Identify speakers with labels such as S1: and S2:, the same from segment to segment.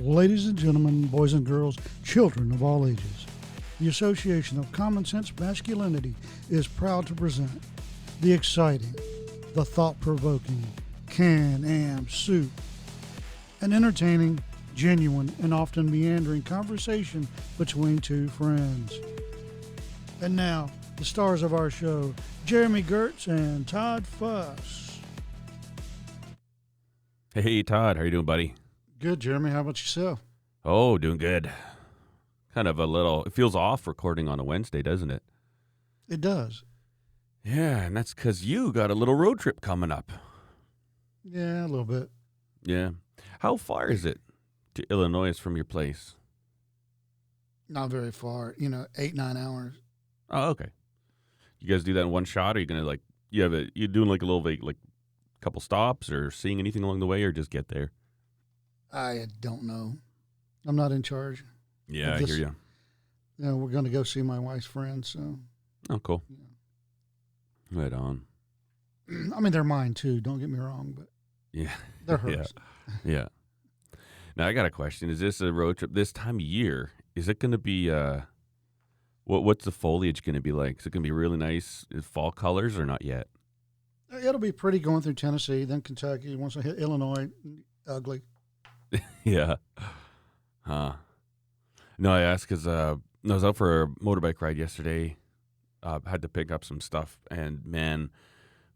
S1: Ladies and gentlemen, boys and girls, children of all ages, the Association of Common Sense Masculinity is proud to present the exciting, the thought provoking Can Am Soup, an entertaining, genuine, and often meandering conversation between two friends. And now, the stars of our show, Jeremy Gertz and Todd Fuss.
S2: Hey Todd, how you doing, buddy?
S1: Good, Jeremy. How about yourself?
S2: Oh, doing good. Kind of a little. It feels off recording on a Wednesday, doesn't it?
S1: It does.
S2: Yeah, and that's because you got a little road trip coming up.
S1: Yeah, a little bit.
S2: Yeah. How far is it to Illinois from your place?
S1: Not very far. You know, eight nine hours.
S2: Oh, okay. You guys do that in one shot? Or are you gonna like you have a you doing like a little like, like couple stops or seeing anything along the way, or just get there?
S1: I don't know. I'm not in charge.
S2: Yeah, I hear you.
S1: You know, we're going to go see my wife's friends. So,
S2: Oh, cool. Right on.
S1: I mean, they're mine too. Don't get me wrong, but
S2: Yeah.
S1: they're
S2: Yeah.
S1: hers.
S2: Yeah. Now I got a question. Is this a road trip this time of year? Is it going to be uh what what's the foliage going to be like? Is it going to be really nice uh, fall colors or not yet?
S1: It'll be pretty going through Tennessee, then Kentucky. Once I hit Illinois, ugly.
S2: yeah. Huh. No, I asked cuz uh I was out for a motorbike ride yesterday. Uh had to pick up some stuff and man,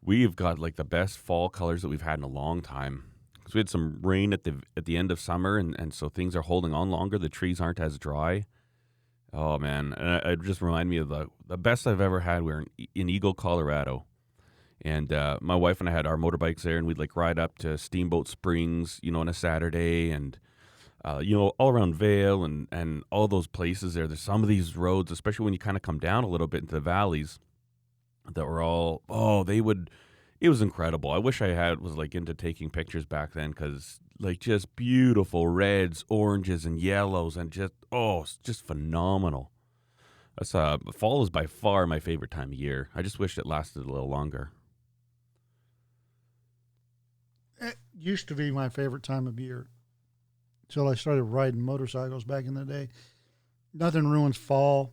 S2: we've got like the best fall colors that we've had in a long time. Cuz we had some rain at the at the end of summer and and so things are holding on longer. The trees aren't as dry. Oh man, and it just reminded me of the the best I've ever had. We were in, in Eagle, Colorado, and uh, my wife and I had our motorbikes there, and we'd like ride up to Steamboat Springs, you know, on a Saturday, and uh, you know, all around Vail and and all those places there. There's some of these roads, especially when you kind of come down a little bit into the valleys, that were all oh, they would. It was incredible. I wish I had was like into taking pictures back then because like just beautiful reds, oranges, and yellows, and just oh, it's just phenomenal. That's uh, fall is by far my favorite time of year. I just wish it lasted a little longer.
S1: It used to be my favorite time of year until I started riding motorcycles back in the day. Nothing ruins fall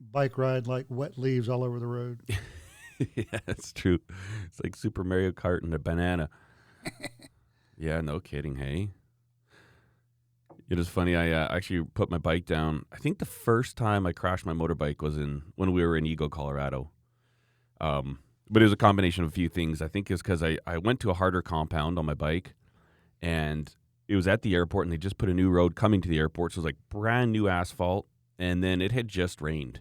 S1: bike ride like wet leaves all over the road.
S2: yeah, that's true. It's like Super Mario Kart and a banana. yeah, no kidding. Hey, it is funny. I uh, actually put my bike down. I think the first time I crashed my motorbike was in when we were in Eagle, Colorado. Um, but it was a combination of a few things. I think it's because I, I went to a harder compound on my bike, and it was at the airport, and they just put a new road coming to the airport, so it was like brand new asphalt, and then it had just rained,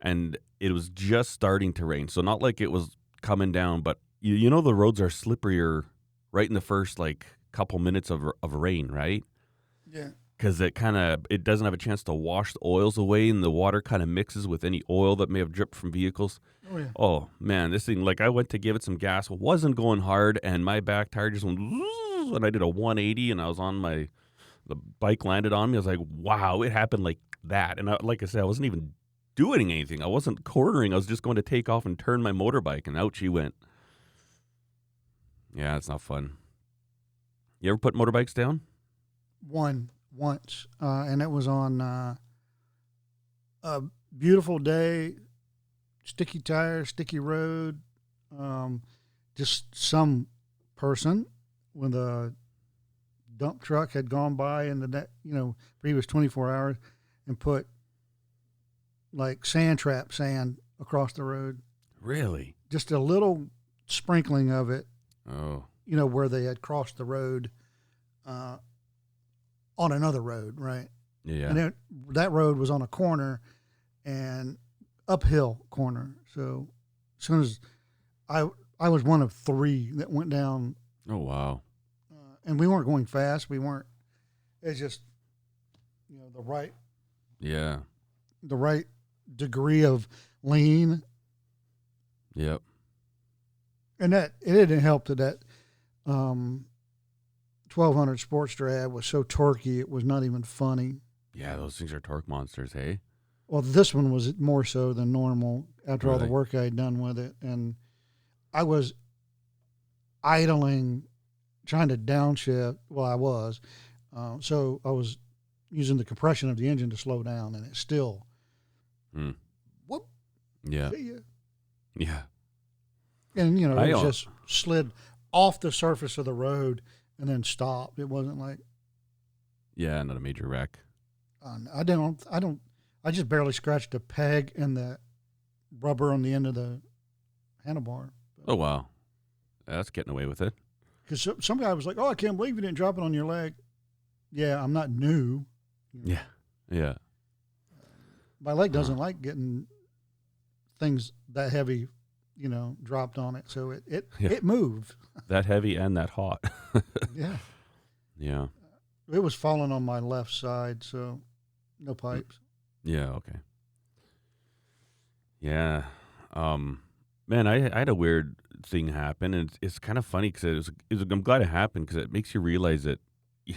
S2: and it was just starting to rain. So not like it was coming down, but you, you know the roads are slipperier right in the first like couple minutes of of rain, right?
S1: Yeah.
S2: Because it kind of it doesn't have a chance to wash the oils away, and the water kind of mixes with any oil that may have dripped from vehicles.
S1: Oh yeah.
S2: Oh man, this thing like I went to give it some gas, wasn't going hard, and my back tire just went, and I did a 180, and I was on my the bike landed on me. I was like, wow, it happened like that, and I, like I said, I wasn't even doing anything. I wasn't cornering. I was just going to take off and turn my motorbike, and out she went. Yeah, it's not fun. You ever put motorbikes down?
S1: One once, uh, and it was on uh, a beautiful day, sticky tire, sticky road. Um, just some person with a dump truck had gone by in the ne- you know previous 24 hours and put like sand trap sand across the road.
S2: Really?
S1: Just a little sprinkling of it
S2: Oh,
S1: you know, where they had crossed the road uh, on another road, right?
S2: yeah.
S1: And it, that road was on a corner and uphill corner. So as soon as I I was one of three that went down,
S2: oh wow.
S1: uh, and we weren't going fast. We weren't. It's just you know the right
S2: Yeah.
S1: the right degree of lean,
S2: Yep.
S1: and that it didn't help that that um, 1200 Sports Drag was so torquey it was not even funny.
S2: Yeah, those things are torque monsters, hey?
S1: Well, this one was more so than normal after all the work I had done with it, and I was idling, trying to downshift. Well, I was Uh, so I was using the compression of the engine to slow down, and it still
S2: Hmm.
S1: whoop
S2: Yeah. Yeah.
S1: and you know
S2: I
S1: it just slid off the surface of the road and then stopped. It wasn't like
S2: Yeah. Not a major wreck.
S1: uh, I don't I don't I just barely scratched a peg and the rubber on the end of the handlebar.
S2: Oh wow. That's getting away with it.
S1: Because some, some guy was like, "Oh, I can't believe you didn't drop it on your leg." Yeah, I'm not new.
S2: Yeah. Yeah.
S1: My leg doesn't
S2: Uh-huh.
S1: like getting things that heavy, you know, dropped on it. So it it,
S2: Yeah.
S1: it moved.
S2: That heavy and that hot.
S1: Yeah,
S2: yeah.
S1: it was falling on my left side, so no pipes.
S2: Yeah. Okay. Yeah. Um. Man, I, I had a weird thing happen, and it's, it's kind of funny because it was, it was. I'm glad it happened because it makes you realize that, you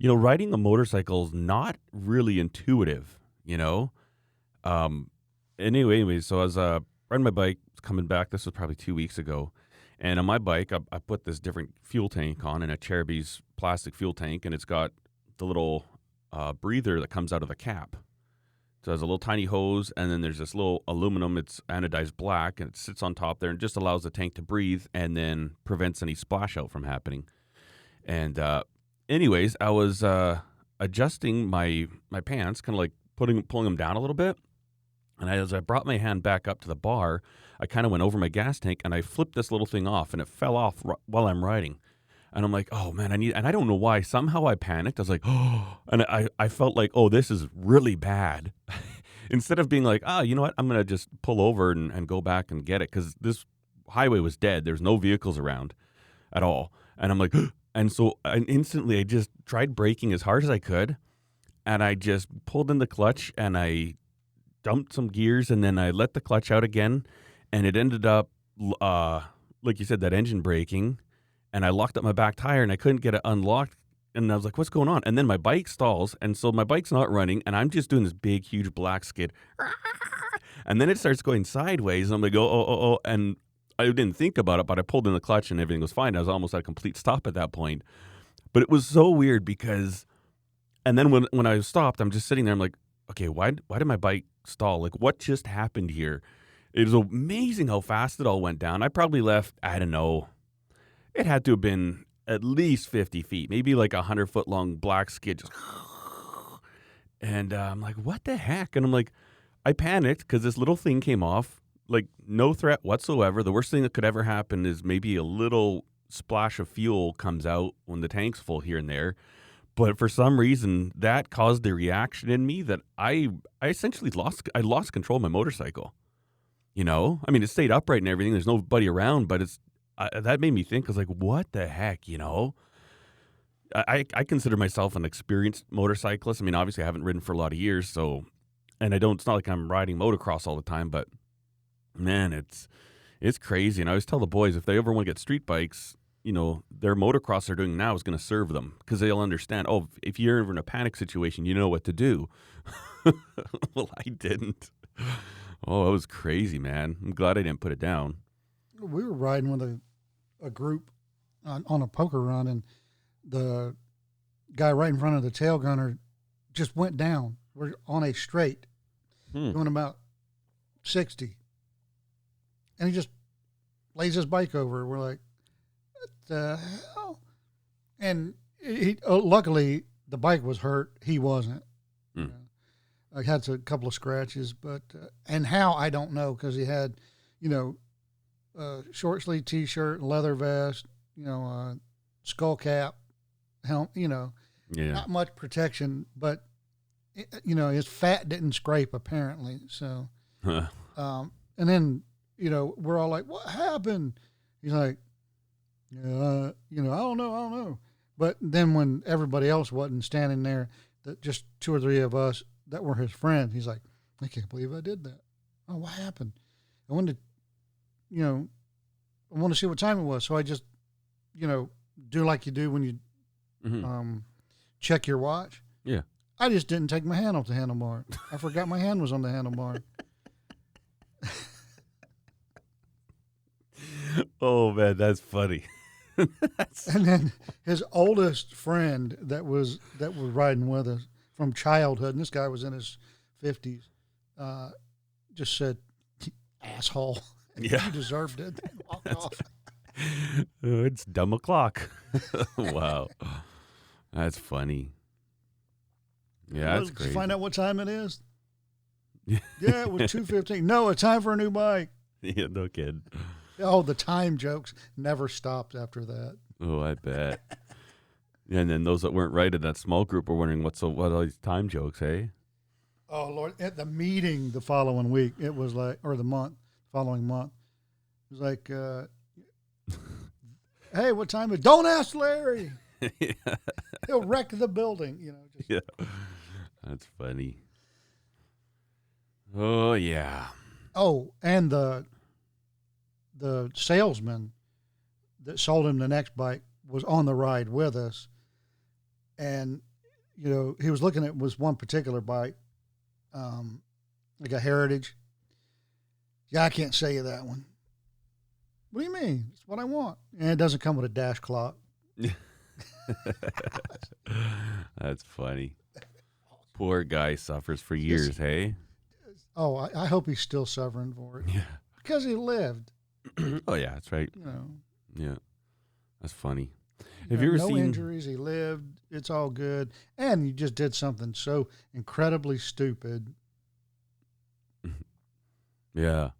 S2: know, riding a motorcycle is not really intuitive. You know. Um. Anyway, anyway, so I was uh riding my bike coming back. This was probably two weeks ago, and on my bike, I, I put this different fuel tank on, and Acerbis plastic fuel tank, and it's got the little uh, breather that comes out of the cap. So has a little tiny hose, and then there's this little aluminum. It's anodized black, and it sits on top there and just allows the tank to breathe, and then prevents any splash out from happening. And uh, anyways, I was uh, adjusting my my pants, kind of like putting pulling them down a little bit. And as I brought my hand back up to the bar, I kind of went over my gas tank and I flipped this little thing off, and it fell off r- while I'm riding. And I'm like, oh man, I need, and I don't know why. Somehow I panicked. I was like, oh, and I, I felt like, oh, this is really bad. Instead of being like, ah, you know what, I'm going to just pull over and, and go back and get it because this highway was dead. There's no vehicles around at all. And I'm like, and so and instantly I just tried braking as hard as I could. And I just pulled in the clutch and I dumped some gears and then I let the clutch out again. And it ended up, uh, like you said, that engine braking and I locked up my back tire and I couldn't get it unlocked. And I was like, what's going on? And then my bike stalls. And so my bike's not running and I'm just doing this big, huge black skid. And then it starts going sideways. And I'm like, oh, oh, oh, oh. And I didn't think about it, but I pulled in the clutch and everything was fine. I was almost at a complete stop at that point. But it was so weird because, and then when, when I stopped, I'm just sitting there. I'm like, okay, why, why did my bike stall? Like, what just happened here? It was amazing how fast it all went down. I probably left, I don't know, it had to have been at least 50 feet, maybe like a 100 foot long black skid. Just and uh, I'm like, what the heck? And I'm like, I panicked because this little thing came off, like no threat whatsoever. The worst thing that could ever happen is maybe a little splash of fuel comes out when the tank's full here and there. But for some reason, that caused a reaction in me that I I essentially lost I lost control of my motorcycle. You know, I mean, it stayed upright and everything. There's nobody around, but it's I, that made me think. I was like, what the heck, you know? I, I consider myself an experienced motorcyclist. I mean, obviously, I haven't ridden for a lot of years, so, and I don't. It's not like I'm riding motocross all the time, but man, it's it's crazy. And I always tell the boys if they ever want to get street bikes, you know, their motocross they're doing now is going to serve them because they'll understand. Oh, if you're ever in a panic situation, you know what to do. well, I didn't. Oh, it was crazy, man. I'm glad I didn't put it down.
S1: We were riding with a, a group on, on a poker run, and the guy right in front of the tail gunner just went down. We're on a straight,
S2: Hmm.
S1: going about sixty, and he just lays his bike over. We're like, "What the hell?" And he, oh, luckily, the bike was hurt. He wasn't.
S2: Hmm.
S1: You know. I had a couple of scratches, but uh, and how I don't know because he had, you know, uh, short sleeve t shirt, leather vest, you know, uh, skull cap, helm, you know,
S2: Yeah.
S1: not much protection, but it, you know his fat didn't scrape apparently. So, um, and then you know we're all like, "What happened?" He's like, "Yeah, you know, I don't know, I don't know." But then when everybody else wasn't standing there, that just two or three of us that were his friends, he's like, "I can't believe I did that." Oh, what happened? I wanted, to, you know, I want to see what time it was, so I just, you know, do like you do when you
S2: Mhm.
S1: um, check your watch.
S2: Yeah.
S1: I just didn't take my hand off the handlebar. I forgot my hand was on the handlebar.
S2: oh man, that's funny.
S1: and then his oldest friend that was that was riding with us from childhood, and this guy was in his fifties, uh, just said, "Asshole,
S2: Yeah.
S1: you deserved it." Off.
S2: Oh, it's dumb o'clock. wow. That's funny. Yeah,
S1: Well,
S2: that's
S1: did
S2: great.
S1: find out what time it is?
S2: Yeah.
S1: Yeah, it was two fifteen. No, it's time for a new bike.
S2: yeah, no kid.
S1: Oh, the time jokes never stopped after that.
S2: Oh, I bet. And then those that weren't right in that small group were wondering what's what are these time jokes, hey?
S1: Oh Lord! At the meeting the following week, it was like, or the month following month, it was like, uh, "Hey, what time is? Don't ask Larry. He'll wreck the building." You know. Just,
S2: yeah. That's funny. Oh yeah.
S1: oh, and the the salesman that sold him the next bike was on the ride with us, and you know he was looking at was one particular bike, um, like a Heritage. Yeah, I can't sell you that one. What do you mean? It's what I want, and it doesn't come with a dash clock.
S2: That's funny. Poor guy suffers for years, hey?
S1: Oh, I, I hope he's still suffering for it
S2: Yeah.
S1: because he lived.
S2: oh yeah, that's right.
S1: You know,
S2: Yeah. That's funny. Have you ever
S1: no
S2: seen-
S1: injuries? He lived. It's all good. And you just did something so incredibly stupid.
S2: Yeah.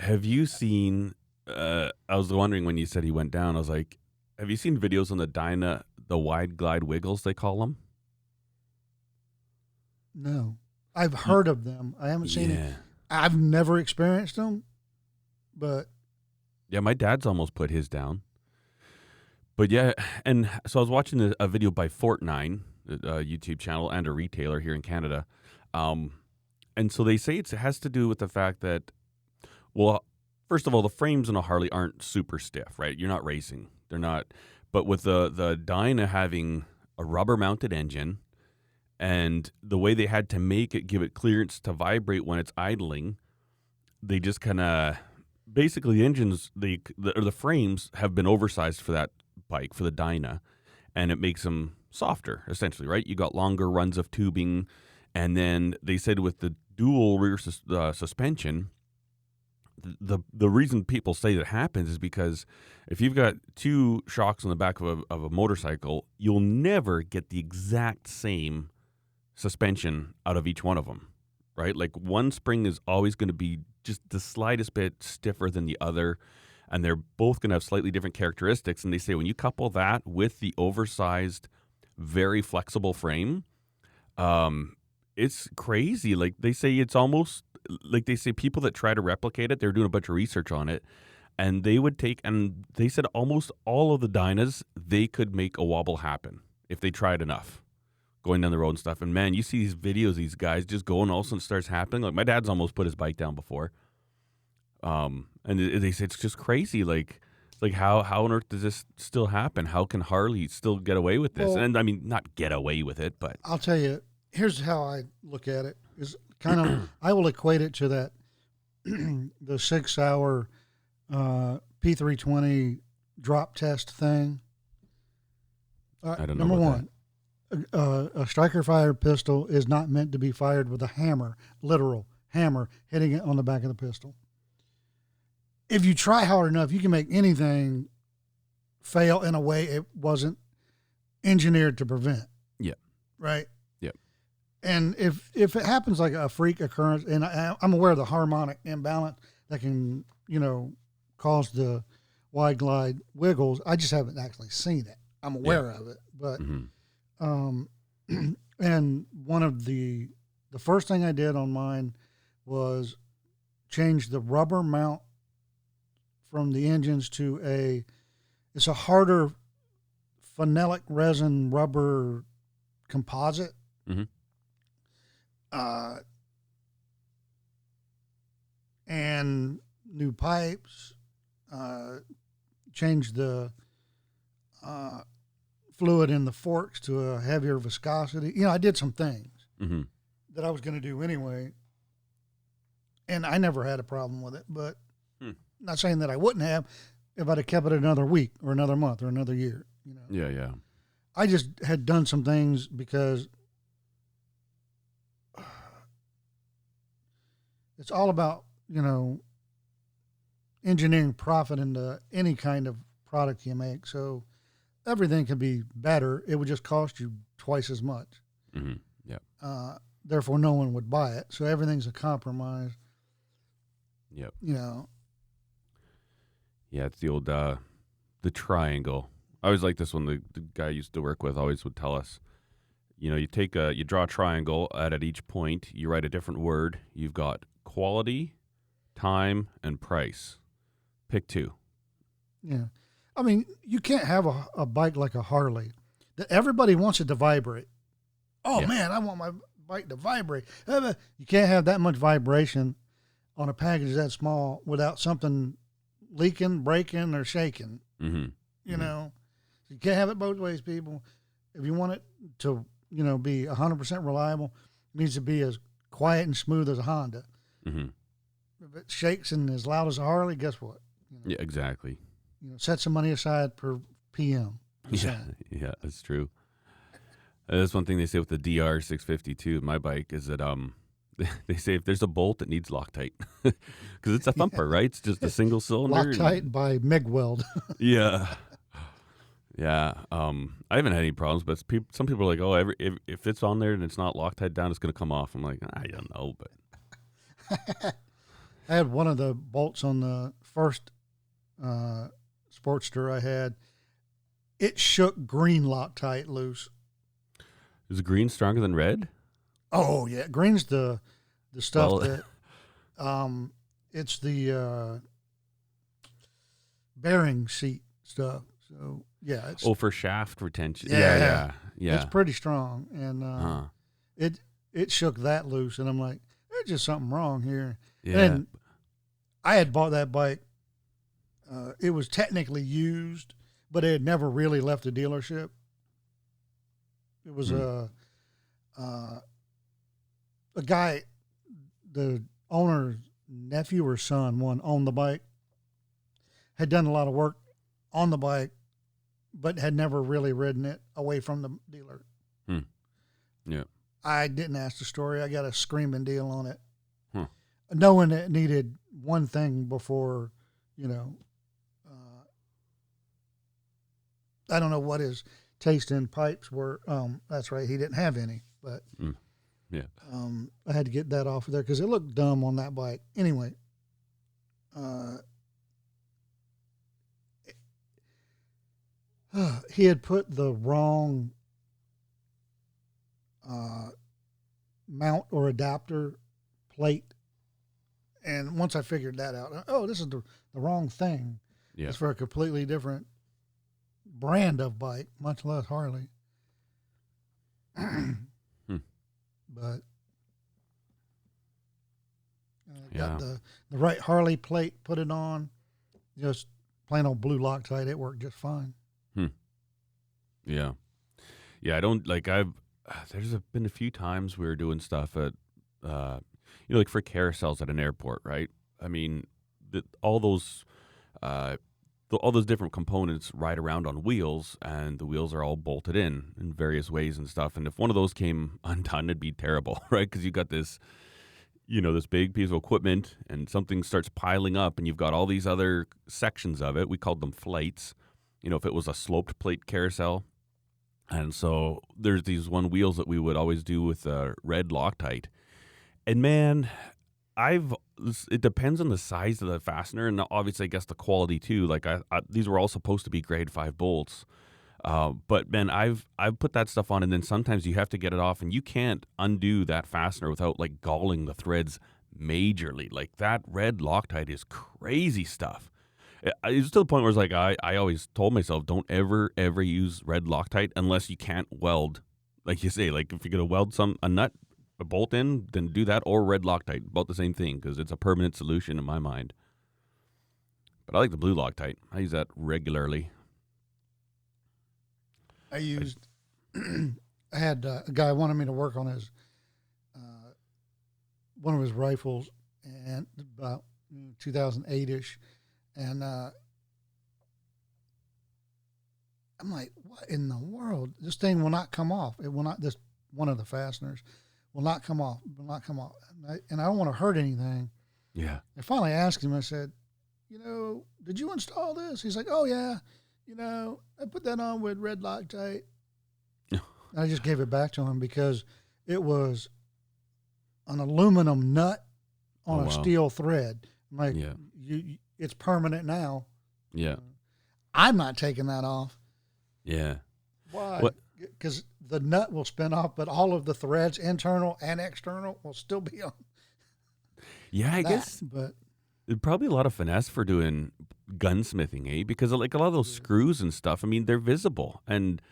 S2: Have you seen uh I was wondering when you said he went down, I was like, have you seen videos on the Dyna the wide glide wiggles they call them?
S1: No, I've heard of them. I haven't seen it. I've never experienced them, but
S2: Yeah, my dad's almost put his down. But yeah, and so I was watching a, a video by Fortnine, a YouTube channel and a retailer here in Canada. Um, and so they say it has to do with the fact that, well, first of all, the frames in a Harley aren't super stiff, right? You're not racing; they're not. But with the the Dyna having a rubber mounted engine, and the way they had to make it give it clearance to vibrate when it's idling, they just kind of basically the engines the the, or the frames have been oversized for that bike for the Dyna, and it makes them softer essentially, right? You got longer runs of tubing, and then they said with the dual rear sus- uh, suspension. The the reason people say that happens is because if you've got two shocks on the back of a, of a motorcycle, you'll never get the exact same suspension out of each one of them, right? Like one spring is always going to be just the slightest bit stiffer than the other, and they're both going to have slightly different characteristics. And they say when you couple that with the oversized, very flexible frame, um, it's crazy. Like they say, it's almost like they say people that try to replicate it, they're doing a bunch of research on it. And they would take, and they said almost all of the Dynas they could make a wobble happen if they tried enough going down the road and stuff. And man, you see these videos, these guys just go and all of a sudden starts happening. Like my dad's almost put his bike down before. Um, and they say it's just crazy. Like, like how how on earth does this still happen? How can Harley still get away with this?
S1: Well-
S2: and I mean, not get away with it, but
S1: I'll tell you. Here's how I look at it: is kind of I will equate it to that the Sig Sauer uh, P320 drop test thing. Uh,
S2: I don't know
S1: Number one, uh, a striker fired pistol is not meant to be fired with a hammer, literal hammer, hitting it on the back of the pistol. If you try hard enough, you can make anything fail in a way it wasn't engineered to prevent.
S2: Yeah.
S1: Right.
S2: Yep.
S1: And if if it happens like a freak occurrence, and I, I'm aware of the harmonic imbalance that can you know cause the wide glide wiggles, I just haven't actually seen it. I'm aware of it, but
S2: mhm.
S1: um, and one of the the first thing I did on mine was change the rubber mount from the engines to a it's a harder phenolic resin rubber composite.
S2: Mhm.
S1: Uh, and new pipes, uh, changed the uh, fluid in the forks to a heavier viscosity. You know, I did some things
S2: Mhm.
S1: that I was going to do anyway, and I never had a problem with it. But. Not saying that I wouldn't have. if I'd have kept it another week or another month or another year. You know,
S2: Yeah, yeah.
S1: I just had done some things because it's all about you know engineering profit into any kind of product you make. So everything can be better. It would just cost you twice as much.
S2: hmm Yeah.
S1: Uh, therefore, no one would buy it. So everything's a compromise.
S2: Yep.
S1: You know,
S2: Yeah, it's the old uh the triangle. I always like this one. The, the guy I used to work with always would tell us, you know, you take a you draw a triangle and at each point you write a different word. You've got quality, time, and price. Pick two.
S1: yeah. I mean, you can't have a, a bike like a Harley that everybody wants it to vibrate. Oh
S2: Yeah.
S1: man, I want my bike to vibrate. You can't have that much vibration on a package that small without something leaking, breaking, or shaking.
S2: Mm-hmm.
S1: You
S2: Mhm.
S1: know, you can't have it both ways, people. If you want it to, you know, be hundred percent reliable, it needs to be as quiet and smooth as a Honda.
S2: Mm-hmm.
S1: If it shakes and as loud as a Harley, guess what?
S2: Yeah, exactly.
S1: You know, set some money aside per PM.
S2: Yeah, yeah, that's true. That's one thing they say with the DR six fifty two. My bike is that um, they say if there's a bolt, it needs Loctite because it's a thumper, right? It's just a single cylinder. and-
S1: Loctite by Migweld.
S2: Yeah. Yeah. Um, I haven't had any problems, but peop some people are like, "Oh, every, if if it's on there and it's not Loctite down, it's going to come off." I'm like, I don't know, but
S1: I had one of the bolts on the first uh, Sportster I had. It shook green Loctite loose.
S2: is green stronger than red?
S1: Oh yeah, green's the the stuff
S2: Well-
S1: that um it's the uh bearing seat stuff. So yeah, it's
S2: Oh, for shaft retention.
S1: Yeah.
S2: Yeah, yeah, yeah.
S1: it's pretty strong, and uh,
S2: Huh.
S1: it it shook that loose, and I'm like, there's just something wrong here.
S2: Yeah.
S1: And I had bought that bike. Uh, it was technically used, but it had never really left the dealership. It was
S2: Hmm.
S1: a uh, a guy, the owner's nephew or son, one owned the bike, had done a lot of work on the bike, but had never really ridden it away from the dealer.
S2: Hmm. Yeah.
S1: I didn't ask the story. I got a screaming deal on it,
S2: Huh.
S1: knowing it needed one thing before, you know. Uh, I don't know what his taste in pipes were. Um, that's right, he didn't have any, but
S2: yeah.
S1: um, I had to get that off of there because it looked dumb on that bike. Anyway, uh, he had put the wrong uh, mount or adapter plate. And once I figured that out, oh, this is the, the wrong thing.
S2: Yeah.
S1: It's for a completely different brand of bike, much less Harley. But uh,
S2: Yeah.
S1: got the the right Harley plate, put it on, just plain old blue Loctite. It worked just fine. Hmm.
S2: Yeah. Yeah, I don't like I've there's a, been a few times we were doing stuff at uh you know like for carousels at an airport, right? I mean, the, all those uh the, all those different components ride around on wheels and the wheels are all bolted in in various ways and stuff and if one of those came undone it'd be terrible, right? Cuz you've got this you know this big piece of equipment and something starts piling up and you've got all these other sections of it. We called them flights. You know, if it was a sloped plate carousel, and so there's these one wheels that we would always do with uh, red Loctite. And man, I've it depends on the size of the fastener and obviously I guess the quality too. Like I, I these were all supposed to be grade five bolts. Uh, but man, I've I've put that stuff on, and then sometimes you have to get it off, and you can't undo that fastener without like galling the threads majorly. Like that red Loctite is crazy stuff. It- It's to the point where it's like I, I always told myself don't ever ever use red Loctite unless you can't weld. Like you say, like if you're gonna weld some a nut a bolt in, then do that or red Loctite, about the same thing because it's a permanent solution in my mind. But I like the blue Loctite. I use that regularly.
S1: I used. I had uh, a guy wanted me to work on his uh, one of his rifles, and about 2008 ish, and uh, I'm like, what in the world? This thing will not come off. It will not. This one of the fasteners will not come off. Will not come off. And I, and I don't want to hurt anything.
S2: Yeah.
S1: I finally asked him. I said, you know, did you install this? He's like, oh yeah. You know, I put that on with red Loctite. And I just gave it back to him because it was an aluminum nut on
S2: Oh,
S1: a
S2: wow.
S1: steel thread. I'm like,
S2: Yeah.
S1: you, you, it's permanent now.
S2: Yeah.
S1: I'm not taking that off.
S2: Yeah.
S1: Why? Because the nut will spin off, but all of the threads, internal and external, will still be on.
S2: Yeah, I
S1: that.
S2: guess
S1: But
S2: probably a lot of finesse for doing gunsmithing, eh? Because like a lot of those screws and stuff, I mean, they're visible, and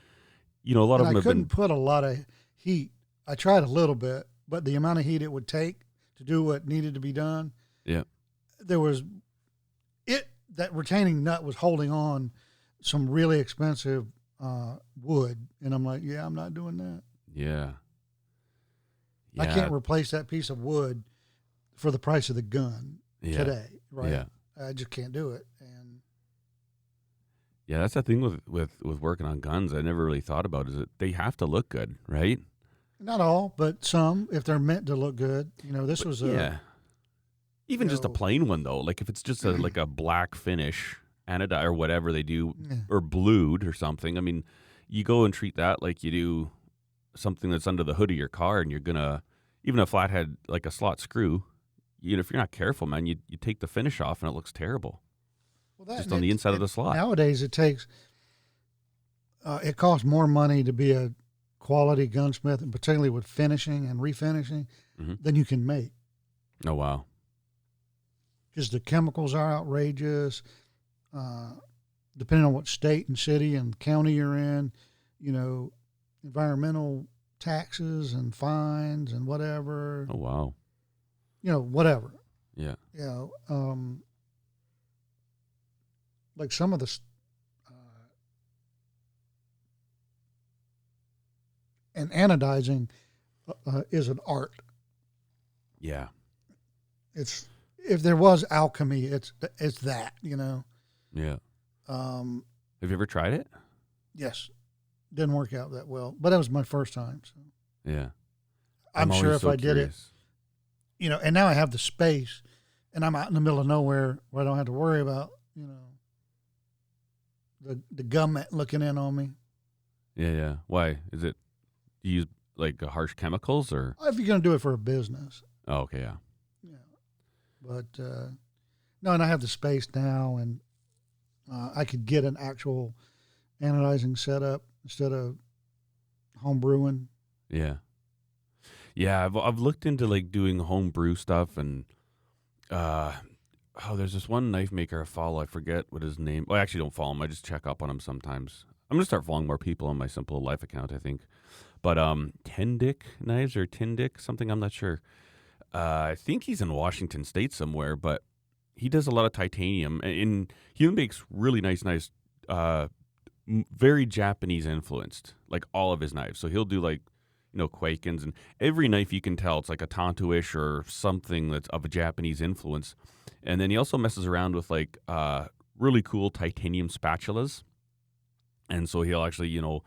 S2: you know, a lot
S1: and
S2: of them
S1: I
S2: have
S1: couldn't
S2: been.
S1: put a lot of heat. I tried a little bit, but the amount of heat it would take to do what needed to be done,
S2: Yeah.
S1: there was it that retaining nut was holding on some really expensive uh, wood, and I'm like, yeah, I'm not doing that.
S2: Yeah. Yeah.
S1: I can't replace that piece of wood for the price of the gun
S2: yeah.
S1: today, right?
S2: Yeah.
S1: I just can't do it. And
S2: Yeah, that's the thing with with with working on guns. I never really thought about is that they have to look good, right?
S1: not all, but some, if they're meant to look good. You know, this was a
S2: yeah. Even just a plain one though, like if it's just a like a black finish, anodized or whatever they do,
S1: yeah.
S2: or blued or something. I mean, you go and treat that like you do something that's under the hood of your car, and you're gonna even a flathead like a slot screw. You know, if you're not careful, man, you you take the finish off and it looks terrible.
S1: Well, that-
S2: just on the
S1: it-
S2: inside of the slot.
S1: Nowadays, it takes. Uh, it costs more money to be a quality gunsmith, and particularly with finishing and refinishing,
S2: Mhm.
S1: than you can make
S2: Oh wow,
S1: because the chemicals are outrageous. Uh, depending on what state and city and county you're in, you know, environmental taxes and fines and whatever,
S2: oh wow,
S1: you know, whatever.
S2: yeah,
S1: you know, um, like some of the, uh, and anodizing uh, uh, is an art.
S2: yeah,
S1: It's if there was alchemy, it's it's that you know.
S2: Yeah.
S1: Um,
S2: Have you ever tried it?
S1: yes, didn't work out that well, but that was my first time. So
S2: Yeah,
S1: I'm, sure if
S2: so
S1: I did it, you know, and now I have the space, and I'm out in the middle of nowhere where I don't have to worry about you know the the government looking in on me.
S2: Yeah, yeah. Why is it? Do you use like harsh chemicals or?
S1: If you're going to do it for a business,
S2: Oh, okay, yeah,
S1: yeah. But uh, no, and I have the space now, and uh, I could get an actual anodizing setup instead of home brewing.
S2: yeah, yeah. I've I've looked into like doing home brew stuff and uh oh, there's this one knife maker I follow. I forget what his name. Well, I actually don't follow him. I just check up on him sometimes. I'm gonna start following more people on my Simple Life account. I think, but um, Tindick knives or Tindick something. I'm not sure. Uh, I think he's in Washington State somewhere, but he does a lot of titanium, and, he makes really nice nice, Uh, very Japanese influenced, like all of his knives. So he'll do like, you know, kaikens and every knife you can tell it's like a Tanto-ish or something that's of a Japanese influence. And then he also messes around with like uh, really cool titanium spatulas. And so he'll actually, you know,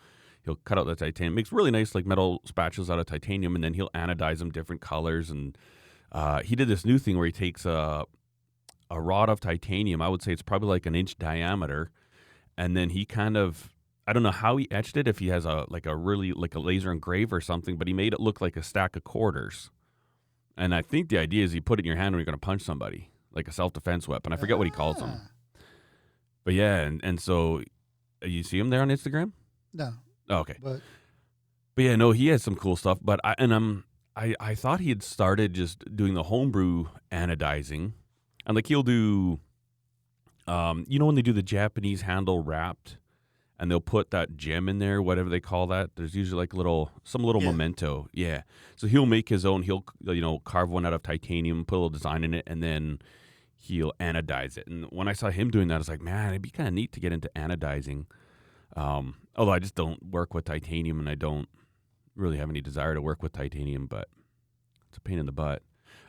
S2: he'll cut out the titanium, makes really nice like metal spatulas out of titanium, and then he'll anodize them different colors. And uh, he did this new thing where he takes a a rod of titanium. I would say it's probably like an inch diameter, and then he kind of I don't know how he etched it. If he has a like a really like a laser engrave or something, but he made it look like a stack of quarters. And I think the idea is you put it in your hand when you're going to punch somebody, like a self defense weapon. I forget what he calls them,
S1: Ah,
S2: but yeah. And and so uh, you see him there on Instagram.
S1: No,
S2: Oh, okay.
S1: but
S2: But yeah, no, he has some cool stuff. But I and I'm I I thought he had started just doing the homebrew anodizing, and like he'll do, um, you know when they do the Japanese handle wrapped, and they'll put that gem in there, whatever they call that. There's usually like little some little
S1: Yeah.
S2: memento. Yeah. So he'll make his own. He'll you know carve one out of titanium, put a little design in it, and then he'll anodize it. And when I saw him doing that, I was like, man, it'd be kind of neat to get into anodizing. Um, although I just don't work with titanium, and I don't really have any desire to work with titanium, but it's a pain in the butt.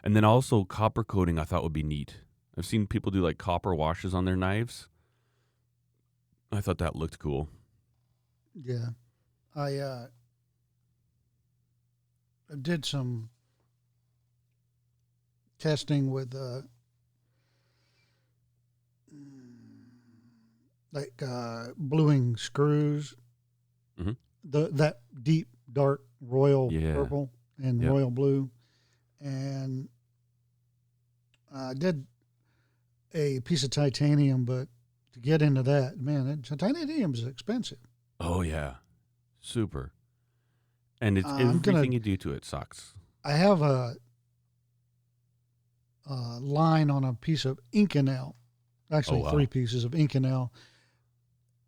S2: And then also copper coating, I thought would be neat. I've seen people do like copper washes on their knives. I thought that looked cool.
S1: Yeah, I uh, I did some testing with uh, like uh, bluing screws,
S2: Mhm.
S1: the that deep dark royal
S2: Yeah.
S1: purple and
S2: Yep.
S1: royal blue, and I did a piece of titanium, but to get into that, man, titanium is expensive.
S2: Oh yeah, super. And it's
S1: Uh,
S2: everything
S1: gonna-
S2: you do to it sucks.
S1: I have a, a line on a piece of Inconel, actually
S2: Oh, wow.
S1: three pieces of Inconel.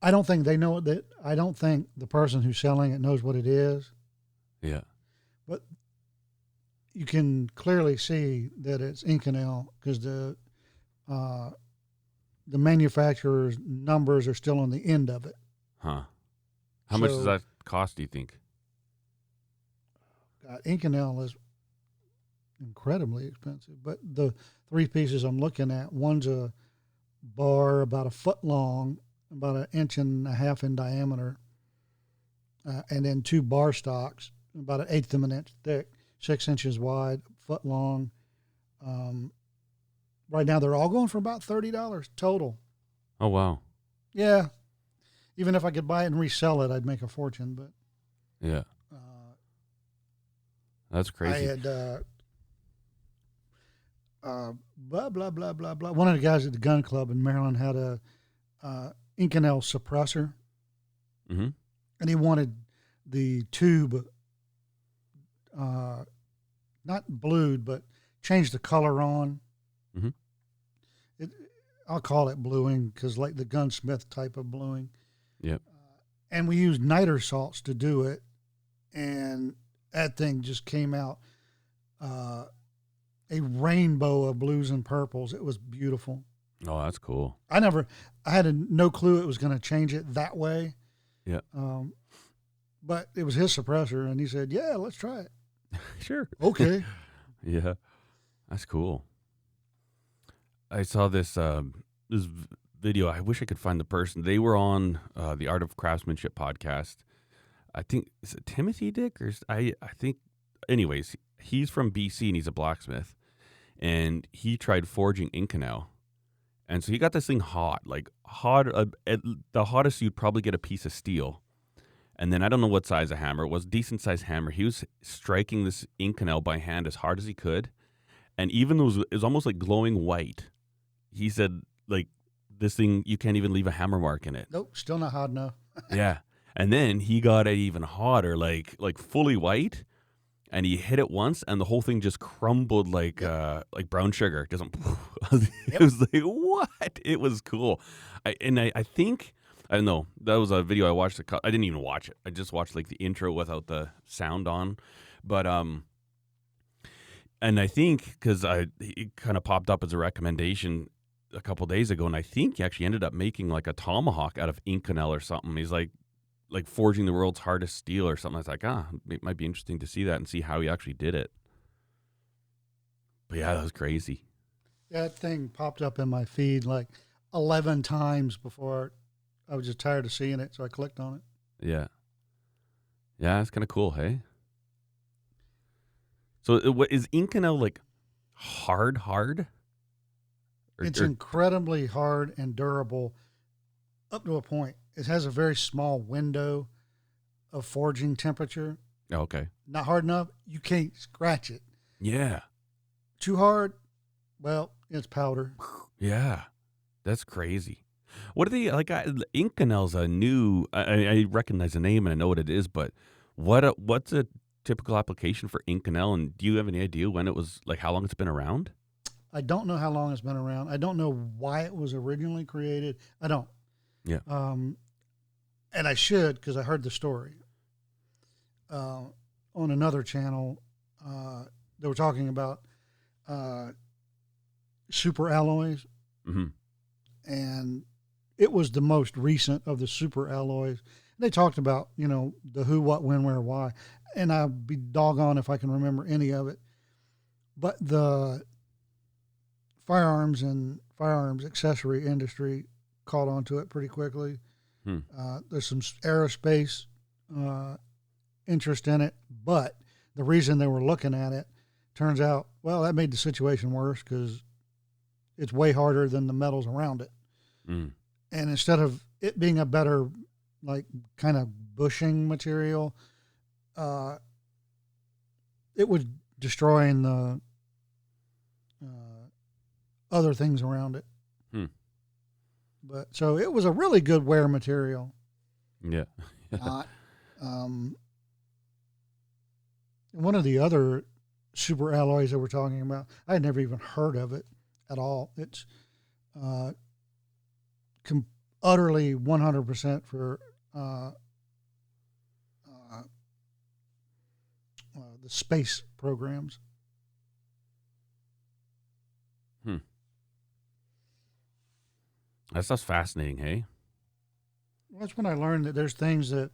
S1: I don't think they know that. I don't think the person who's selling it knows what it is.
S2: Yeah.
S1: But you can clearly see that it's Inconel because the uh, the manufacturer's numbers are still on the end of it.
S2: Huh. How much does that cost? Do you think?
S1: God, Inconel is incredibly expensive, but the three pieces I'm looking at, one's a bar about a foot long, about an inch and a half in diameter, uh, and then two bar stocks, about an eighth of an inch thick, six inches wide, foot long. Um, right now, they're all going for about thirty dollars total.
S2: Oh wow.
S1: Yeah, even if I could buy it and resell it, I'd make a fortune. But
S2: Yeah.
S1: uh,
S2: That's crazy.
S1: I had uh, uh, blah blah blah blah blah. One of the guys at the gun club in Maryland had a uh, Inconel suppressor,
S2: mm-hmm.
S1: and he wanted the tube, uh, not blued, but changed the color on.
S2: Mhm.
S1: It, I'll call it bluing because like the gunsmith type of bluing.
S2: Yep.
S1: and we used niter salts to do it, and that thing just came out uh, a rainbow of blues and purples. It was beautiful.
S2: Oh, that's cool.
S1: I never, I had a, no clue it was going to change it that way.
S2: Yeah.
S1: Um, but it was his suppressor, and he said, "Yeah, let's try it."
S2: Sure.
S1: Okay.
S2: Yeah. That's cool. I saw this um, this video. I wish I could find the person. They were on uh, the Art of Craftsmanship podcast. I think is it Timothy Dick or I I think anyways, he's from BC and he's a blacksmith. And he tried forging Inconel. And so he got this thing hot, like hot uh, the hottest you'd probably get a piece of steel. And then I don't know what size of hammer it was, decent size hammer. He was striking this Inconel by hand as hard as he could. And even though it was, it was almost like glowing white, he said, like, this thing, you can't even leave a hammer mark in it.
S1: nope, still not hot enough.
S2: yeah. And then he got it even hotter, like like fully white, and he hit it once, and the whole thing just crumbled like uh like brown sugar. Doesn't it was like what? It was cool. I and I, I think I don't know. That was a video I watched. I didn't even watch it. I just watched like the intro without the sound on. But um, and I think because I it kind of popped up as a recommendation a couple days ago, and I think he actually ended up making like a tomahawk out of Inconel or something. He's like like forging the world's hardest steel or something. I was like, ah, it might be interesting to see that and see how he actually did it. But yeah, that was crazy.
S1: That thing popped up in my feed like eleven times before I was just tired of seeing it, so I clicked on it.
S2: Yeah. Yeah, it's kind of cool, hey? So uh, what is Inconel like hard hard? Or-
S1: it's
S2: or-
S1: incredibly hard and durable up to a point. It has a very small window of forging temperature.
S2: oh, okay.
S1: Not hard enough, you can't scratch it.
S2: Yeah.
S1: Too hard, well, it's powder.
S2: Yeah. That's crazy. What are they like? I, Inconel's a new. I, I- I recognize the name and I know what it is, but what a, what's a typical application for Inconel? And do you have any idea when it was like how long it's been around?
S1: I don't know how long it's been around. I don't know why it was originally created. I don't.
S2: Yeah.
S1: Um, and I should because I heard the story uh, on another channel. Uh, they were talking about uh, super alloys,
S2: hmm
S1: and it was the most recent of the super alloys. They talked about you know the who, what, when, where, why, and I'd be doggone if I can remember any of it. But the firearms and firearms accessory industry caught on to it pretty quickly.
S2: Hmm.
S1: Uh, there's some aerospace uh, interest in it, but the reason they were looking at it turns out, well, that made the situation worse because it's way harder than the metals around it.
S2: Mm.
S1: And instead of it being a better, like, kind of bushing material, uh, it was destroying the other things around it.
S2: Hmm.
S1: But so it was a really good wear material.
S2: Yeah.
S1: Not, um, one of the other super alloys that we're talking about, I had never even heard of it at all. It's uh, com- utterly 100% for uh, uh, uh, the space programs.
S2: That stuff's fascinating, hey?
S1: Well, That's when I learned that there's things that,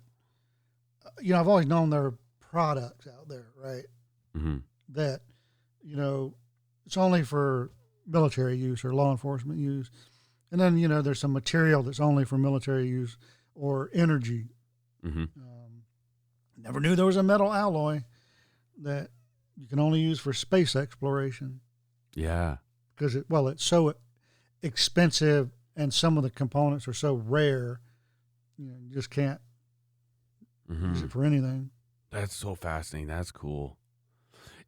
S1: uh, you know, I've always known there are products out there, right?
S2: Mm-hmm.
S1: That, you know, it's only for military use or law enforcement use. And then, you know, there's some material that's only for military use or energy.
S2: Mm-hmm.
S1: Um, never knew there was a metal alloy that you can only use for space exploration
S2: Yeah.
S1: because, it, well, it's so expensive and some of the components are so rare, you know, you just can't use
S2: Mm-hmm.
S1: it for anything.
S2: That's so fascinating. That's cool.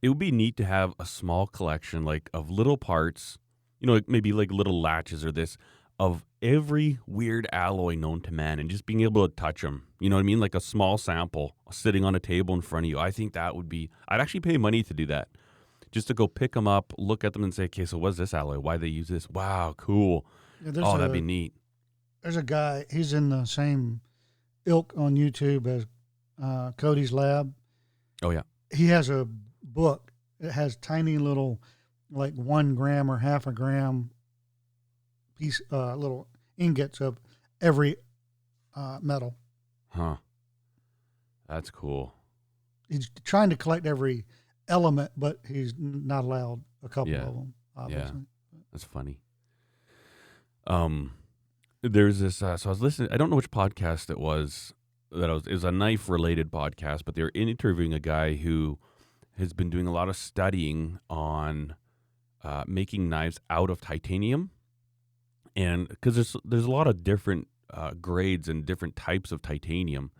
S2: It would be neat to have a small collection, like of little parts, you know, like maybe like little latches or this, of every weird alloy known to man, and just being able to touch them. You know what I mean? Like a small sample sitting on a table in front of you. I think that would be. I'd actually pay money to do that, just to go pick them up, look at them, and say, okay, so what's this alloy? Why they use this? Wow, cool.
S1: Yeah, there's
S2: oh,
S1: a,
S2: that'd be neat.
S1: there's a guy. He's in the same ilk on YouTube as uh, Cody's Lab.
S2: Oh yeah.
S1: He has a book. It has tiny little, like one gram or half a gram piece, uh, little ingots of every uh, metal.
S2: Huh. That's cool.
S1: He's trying to collect every element, but he's not allowed a couple
S2: Yeah.
S1: of them. Obviously.
S2: That's funny. Um, there's this. Uh, so I was listening. I don't know which podcast it was that I was. It was a knife related podcast, but they were interviewing a guy who has been doing a lot of studying on uh, making knives out of titanium, and because there's there's a lot of different uh, grades and different types of titanium.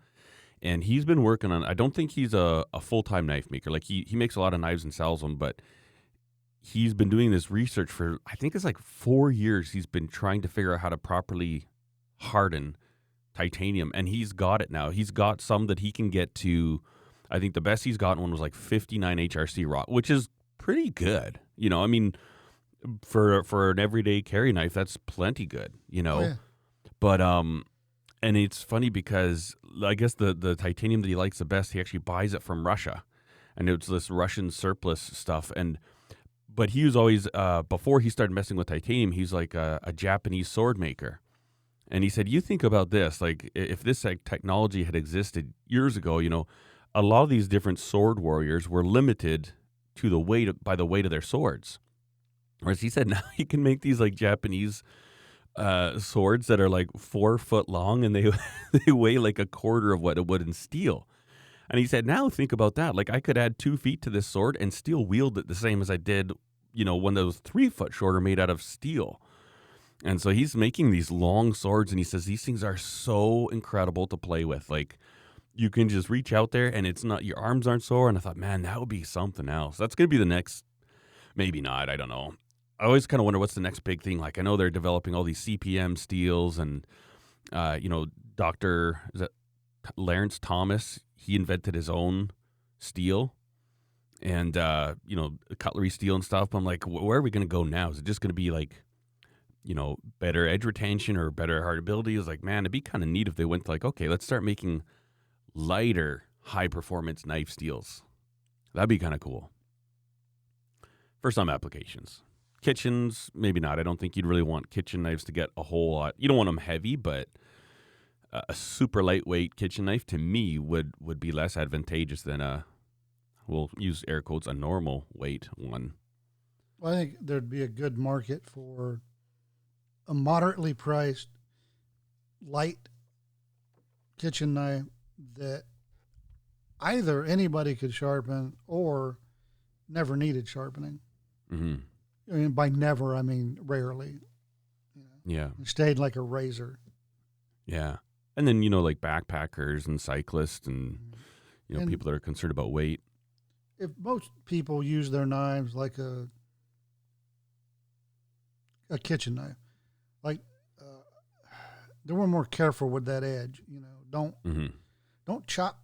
S2: And he's been working on. I don't think he's a, a full time knife maker. Like he he makes a lot of knives and sells them, but he's been doing this research for I think it's like four years. He's been trying to figure out how to properly harden titanium, and he's got it now. He's got some that he can get to. I think the best he's gotten one was like 59 HRC rot, which is pretty good. You know, I mean, for for an everyday carry knife, that's plenty good. You know,
S1: Oh, yeah.
S2: but um, and it's funny because I guess the the titanium that he likes the best, he actually buys it from Russia, and it's this Russian surplus stuff. And but he was always uh, before he started messing with titanium, he's like a, a Japanese sword maker, and he said, "You think about this, like if this like, technology had existed years ago, you know, a lot of these different sword warriors were limited to the weight of, by the weight of their swords." Whereas he said now you can make these like Japanese uh, swords that are like four foot long and they they weigh like a quarter of what it would in steel. And he said, now think about that. Like I could add two feet to this sword and still wield it the same as I did, you know, one that was three foot shorter made out of steel. And so he's making these long swords and he says these things are so incredible to play with. Like you can just reach out there and it's not your arms aren't sore. And I thought, man, that would be something else. That's gonna be the next maybe not, I don't know. I always kind of wonder what's the next big thing. Like I know they're developing all these CPM steels, and uh, you know, that Larrin Thomas. He invented his own steel, and uh, you know, cutlery steel and stuff. But I'm like, where are we going to go now? Is it just going to be like, you know, better edge retention or better hardability? Is like, man, it'd be kind of neat if they went like, okay, let's start making lighter, high performance knife steels. That'd be kind of cool for some applications. Kitchens, maybe not. I don't think you'd really want kitchen knives to get a whole lot. You don't want them heavy, but a super lightweight kitchen knife to me would would be less advantageous than a we'll use air quotes a normal weight one.
S1: Well, I think there'd be a good market for a moderately priced, light kitchen knife that either anybody could sharpen or never needed sharpening.
S2: hmm
S1: And by never, I mean rarely.
S2: Yeah.
S1: It stayed like a razor.
S2: Yeah. And then, you know, like backpackers and cyclists and, you know,
S1: And-
S2: people that are concerned about weight.
S1: If most people use their knives like a a kitchen knife, like uh, they were more careful with that edge. You know, don't
S2: hmm
S1: don't chop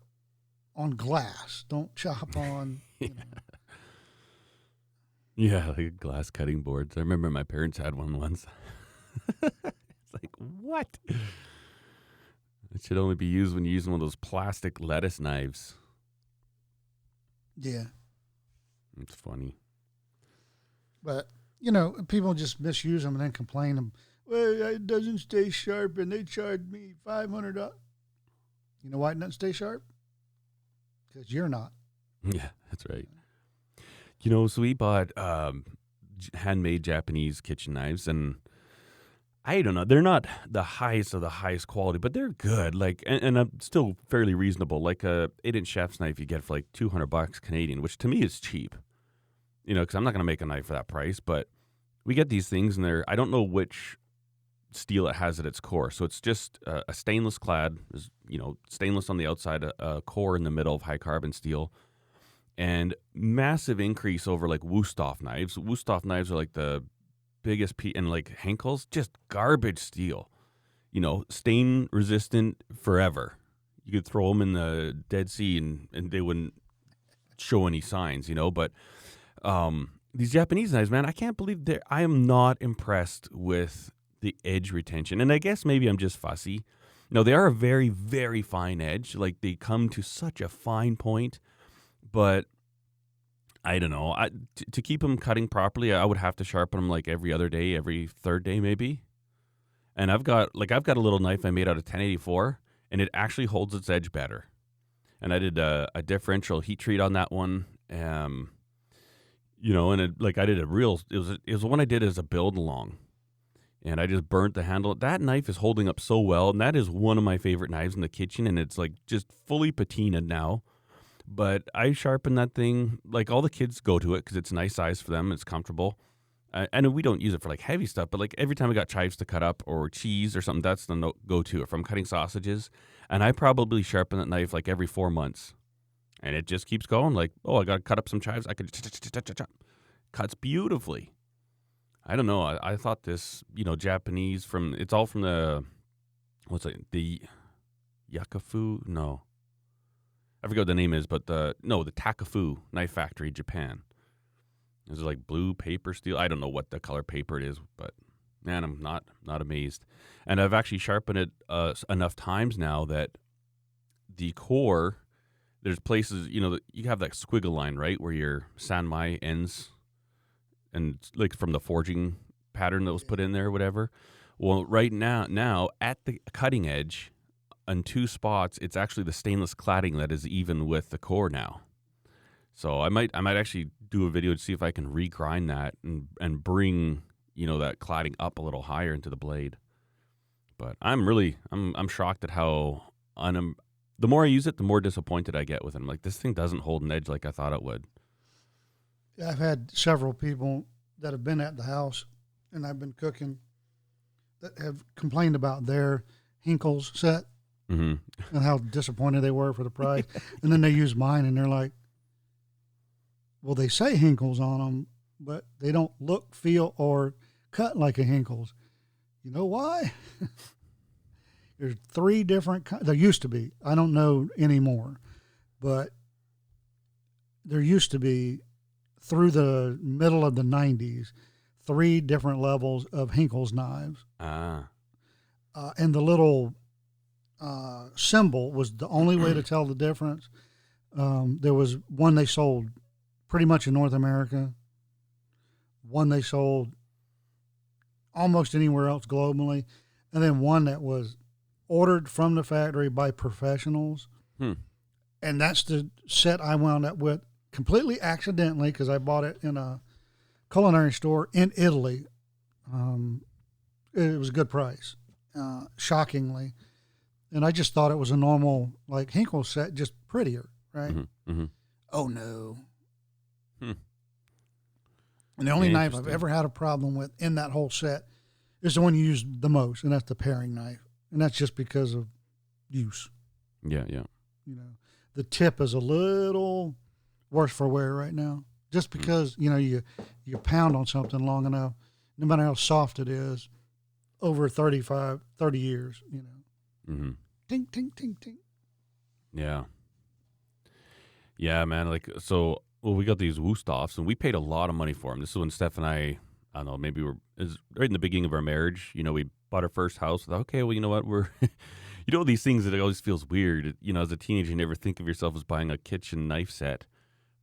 S1: on glass. Don't chop on. You know,
S2: Yeah, like glass cutting boards. I remember my parents had one once. it's like, what? It should only be used when you're using one of those plastic lettuce knives.
S1: Yeah,
S2: It's funny.
S1: but you know, people just misuse them and then complain. Them, well, it doesn't stay sharp, and they charged me five hundred dollars. You know why it doesn't stay sharp? Because you're not.
S2: Yeah, that's right. You know, so we bought um, handmade Japanese kitchen knives, and I don't know, they're not the highest of the highest quality, but they're good. Like, and, and uh, still fairly reasonable. Like a eight inch chef's knife, you get for like two hundred bucks Canadian, which to me is cheap. You know, because I'm not going to make a knife for that price, but we get these things, and they're I don't know which steel it has at its core. So it's just uh, a stainless clad, is you know, stainless on the outside, a, a core in the middle of high carbon steel and massive increase over like Wusthof knives. Wusthof knives are like the biggest pe and like Henckels just garbage steel. You know, stain resistant forever. You could throw them in the Dead Sea and, and they wouldn't show any signs, you know. But um, these Japanese knives, man, I can't believe they I am not impressed with the edge retention. And I guess maybe I'm just fussy. No, they are a very, very fine edge. Like they come to such a fine point but I don't know. I, to keep them cutting properly, I would have to sharpen them like every other day, every third day, maybe. And I've got like I've got a little knife I made out of 1084, and it actually holds its edge better. And I did a, a differential heat treat on that one. Um, you know, and it, like I did a real. It was it was the one I did as a build along, and I just burnt the handle. That knife is holding up so well, and that is one of my favorite knives in the kitchen, and it's like just fully patinaed now but I sharpen that thing like all the kids go to it because it's a nice size for them. It's comfortable. Know we don't use it for like heavy stuff, but like every time I got chives to cut up or cheese or something, that's the no- go to. If I'm cutting sausages, and I probably sharpen that knife like every four months, and it just keeps going. Like, oh, I got to cut up some chives. I could cuts beautifully. I don't know. I, I thought this, you know, Japanese from it's all from the what's it the Yakufu? No, I forget what the name is, but the no, the Takefu Knife Factory, Japan. This Is like blue paper steel? I don't know what the color paper it is, but man, I'm not not amazed. And I've actually sharpened it uh, enough times now that the core, there's places you know you have that squiggle line right where your sanmai ends, and like from the forging pattern that was put in there, whatever. Well, right now, now at the cutting edge, on two spots, it's actually the stainless cladding that is even with the core now. So I might I might actually do a video to see if I can regrind that and and bring you know that cladding up a little higher into the blade. But I'm really I'm I'm shocked at how un um, the more I use it, the more disappointed I get with it. I'm like this thing doesn't hold an edge like I thought it would.
S1: I've had several people that have been at the house and I've been cooking that have complained about their Hinkles set
S2: hmm
S1: and how disappointed they were for the price. and then they use mine and they're like, well, they say Hinkles on them, but they don't look, feel, or cut like a Hinkles. You know why? There's three different. There used to be. I don't know anymore, but there used to be through the middle of the '90s three different levels of Hinkles knives
S2: Ah.
S1: uh, and the little uh, symbol was the only way to tell the difference. Um, there was one they sold pretty much in North America, one they sold almost anywhere else globally, and then one that was ordered from the factory by professionals.
S2: Hmm.
S1: And that's the set I wound up with completely accidentally because I bought it in a culinary store in Italy. Um, it was a good price, uh, shockingly. And I just thought it was a normal like Hinkle set, just prettier, right?
S2: Mm-hmm. Mm-hmm.
S1: Oh no.
S2: Hmm.
S1: And the only knife I've ever had a problem with in that whole set is the one you use the most, and that's the paring knife, and that's just because of use.
S2: Yeah, yeah.
S1: You know, the tip is a little worse for wear right now, just
S2: Hmm.
S1: because you know you you pound on something long enough, no matter how soft it is, over 35, 30 years, you know,
S2: Mm-hmm.
S1: ting ting ting ting.
S2: Yeah. Yeah, man. Like, so, well, we got these Wusthofs, and we paid a lot of money for them. This is when Steph and I, I don't know, maybe we're is right in the beginning of our marriage. You know, we bought our first house. Thought, okay, well, you know what? We're, you know, these things that it always feels weird. You know, as a teenager, you never think of yourself as buying a kitchen knife set,